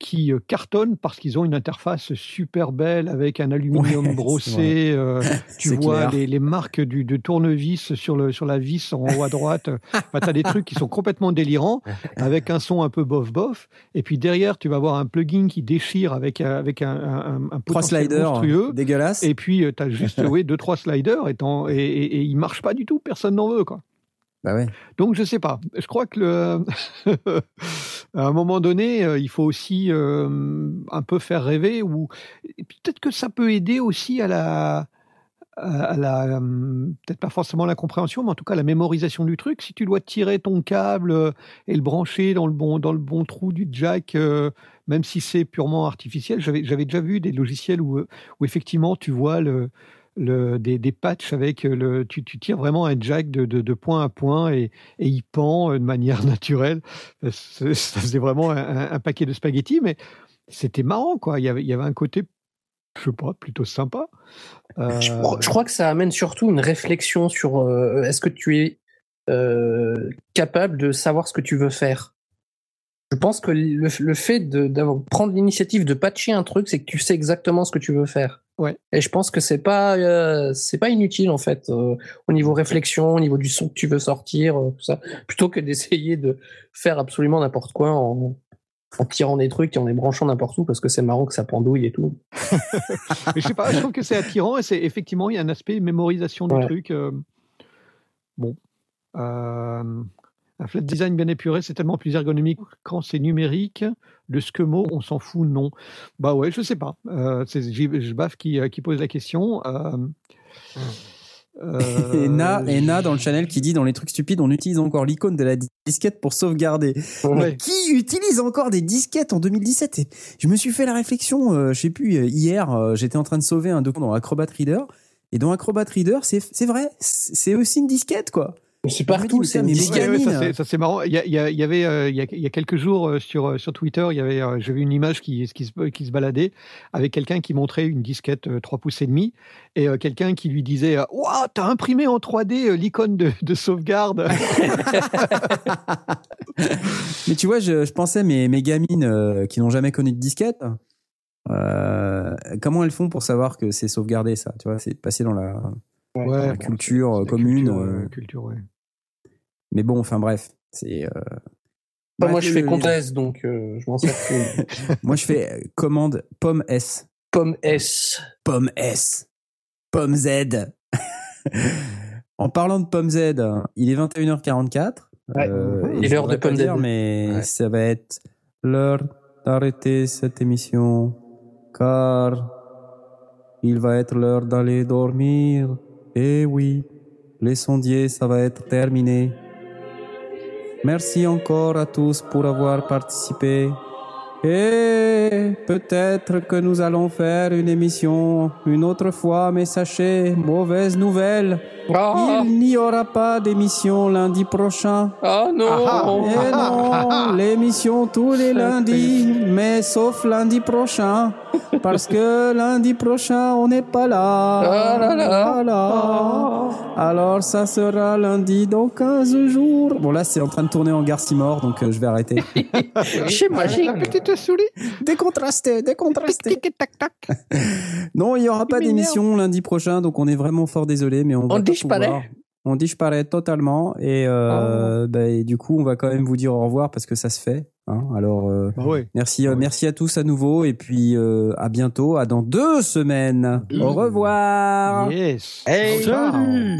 qui euh, cartonnent parce qu'ils ont une interface super belle avec un aluminium Ouais, brossé. euh, tu vois les, les marques du, de tournevis sur, le, sur la vis en haut à droite. Enfin, tu as des trucs qui sont complètement délirants avec un son un peu bof-bof. Et puis derrière, tu vas avoir un plugin qui déchire avec, euh, avec un, un, un trois sliders monstrueux. dégueulasses. Et puis, tu as juste oui, deux, trois sliders et, et, et, et ils marchent pas du tout. Personne n'en veut. quoi. Bah ouais. Donc je sais pas. Je crois que le... à un moment donné, euh, il faut aussi euh, un peu faire rêver ou peut-être que ça peut aider aussi à la à la euh, peut-être pas forcément la compréhension, mais en tout cas la mémorisation du truc. Si tu dois tirer ton câble et le brancher dans le bon dans le bon trou du jack, même si c'est purement artificiel, j'avais déjà vu des logiciels où effectivement tu vois le le, des, des patchs avec le, tu, tu tires vraiment un jack de, de, de point à point et, et il pend euh, de manière naturelle. Euh, Ça ça faisait vraiment un, un paquet de spaghettis, mais c'était marrant, quoi. Il y avait, il y avait un côté, je sais pas, plutôt sympa. Euh, Je, crois- je crois que ça amène surtout une réflexion sur euh, est-ce que tu es euh, capable de savoir ce que tu veux faire? Je pense que le, le fait de prendre l'initiative de patcher un truc, c'est que tu sais exactement ce que tu veux faire. Ouais. Et je pense que c'est pas euh, c'est pas inutile en fait euh, au niveau réflexion, au niveau du son que tu veux sortir, euh, tout ça, plutôt que d'essayer de faire absolument n'importe quoi en, en tirant des trucs et en les branchant n'importe où parce que c'est marrant que ça pendouille et tout. mais je sais pas, je trouve que c'est attirant et c'est effectivement, il y a un aspect mémorisation du Ouais. truc. bon. Euh, un flat design bien épuré, c'est tellement plus ergonomique quand c'est numérique. Le Skemo, on s'en fout, non. Bah ouais, je sais pas. Euh, c'est Jbaf qui, euh, qui pose la question. Euh, euh, Et Na, et Na dans le channel qui dit dans les trucs stupides, on utilise encore l'icône de la disquette pour sauvegarder. Ouais. Qui utilise encore des disquettes en 2017 Et Je me suis fait la réflexion, euh, je sais plus, euh, hier, euh, j'étais en train de sauver un document dans Acrobat Reader. Et dans Acrobat Reader, c'est vrai, c'est aussi une disquette, quoi. C'est partout, c'est mais Ouais, ça, c'est- marrant. Il y, il avait euh, il y, a, il y a quelques jours euh, sur euh, sur Twitter, il y avait euh, j'ai vu une image qui qui se, qui se baladait avec quelqu'un qui montrait une disquette euh, 3 pouces et demi et quelqu'un qui lui disait "Waouh, t'as imprimé en 3D euh, l'icône de, de sauvegarde." Mais tu vois, je, je pensais mes, mes gamines euh, qui n'ont jamais connu de disquette, euh, comment elles font pour savoir que c'est sauvegardé ça? Tu vois, c'est passé dans la, Ouais, culture euh, commune. culture, euh, culture, ouais. mais bon, enfin bref, c'est. euh, Bah, moi, je fais le- comtesse, donc euh, je m'en sers plus. Moi, je fais commande pomme S, Pomme S. pomme S, pomme Z. en parlant de pomme Z, il est 21h44. Ouais. euh, Et je l'heure de pomme dire, Z. mais Ouais. ça va être l'heure d'arrêter cette émission, car il va être l'heure d'aller dormir. Et oui, les sondiers, ça va être terminé. Merci encore à tous pour avoir participé. Et peut-être que nous allons faire une émission une autre fois, mais sachez, mauvaise nouvelle, Ah, il n'y aura pas d'émission lundi prochain. ah non Eh non, l'émission tous les lundis, mais sauf lundi prochain, parce que lundi prochain on n'est pas là. Ah là là. Voilà. Alors ça sera lundi dans 15 jours. Bon là c'est en train de tourner en Garcimore, donc euh, je vais arrêter. Magique. Souris. décontrasté, décontrasté. Tic tac tac. Non, il y aura pas d'émission lundi prochain, donc on est vraiment fort désolé, mais on va On pas disparaît. pouvoir. On disparaît totalement et, euh, bah, et du coup on va quand même vous dire au revoir parce que ça se fait. hein. Alors euh, Bah ouais. merci, euh, merci à tous à nouveau et puis euh, à bientôt, à dans deux semaines. Au revoir. Yes. Hey, salut.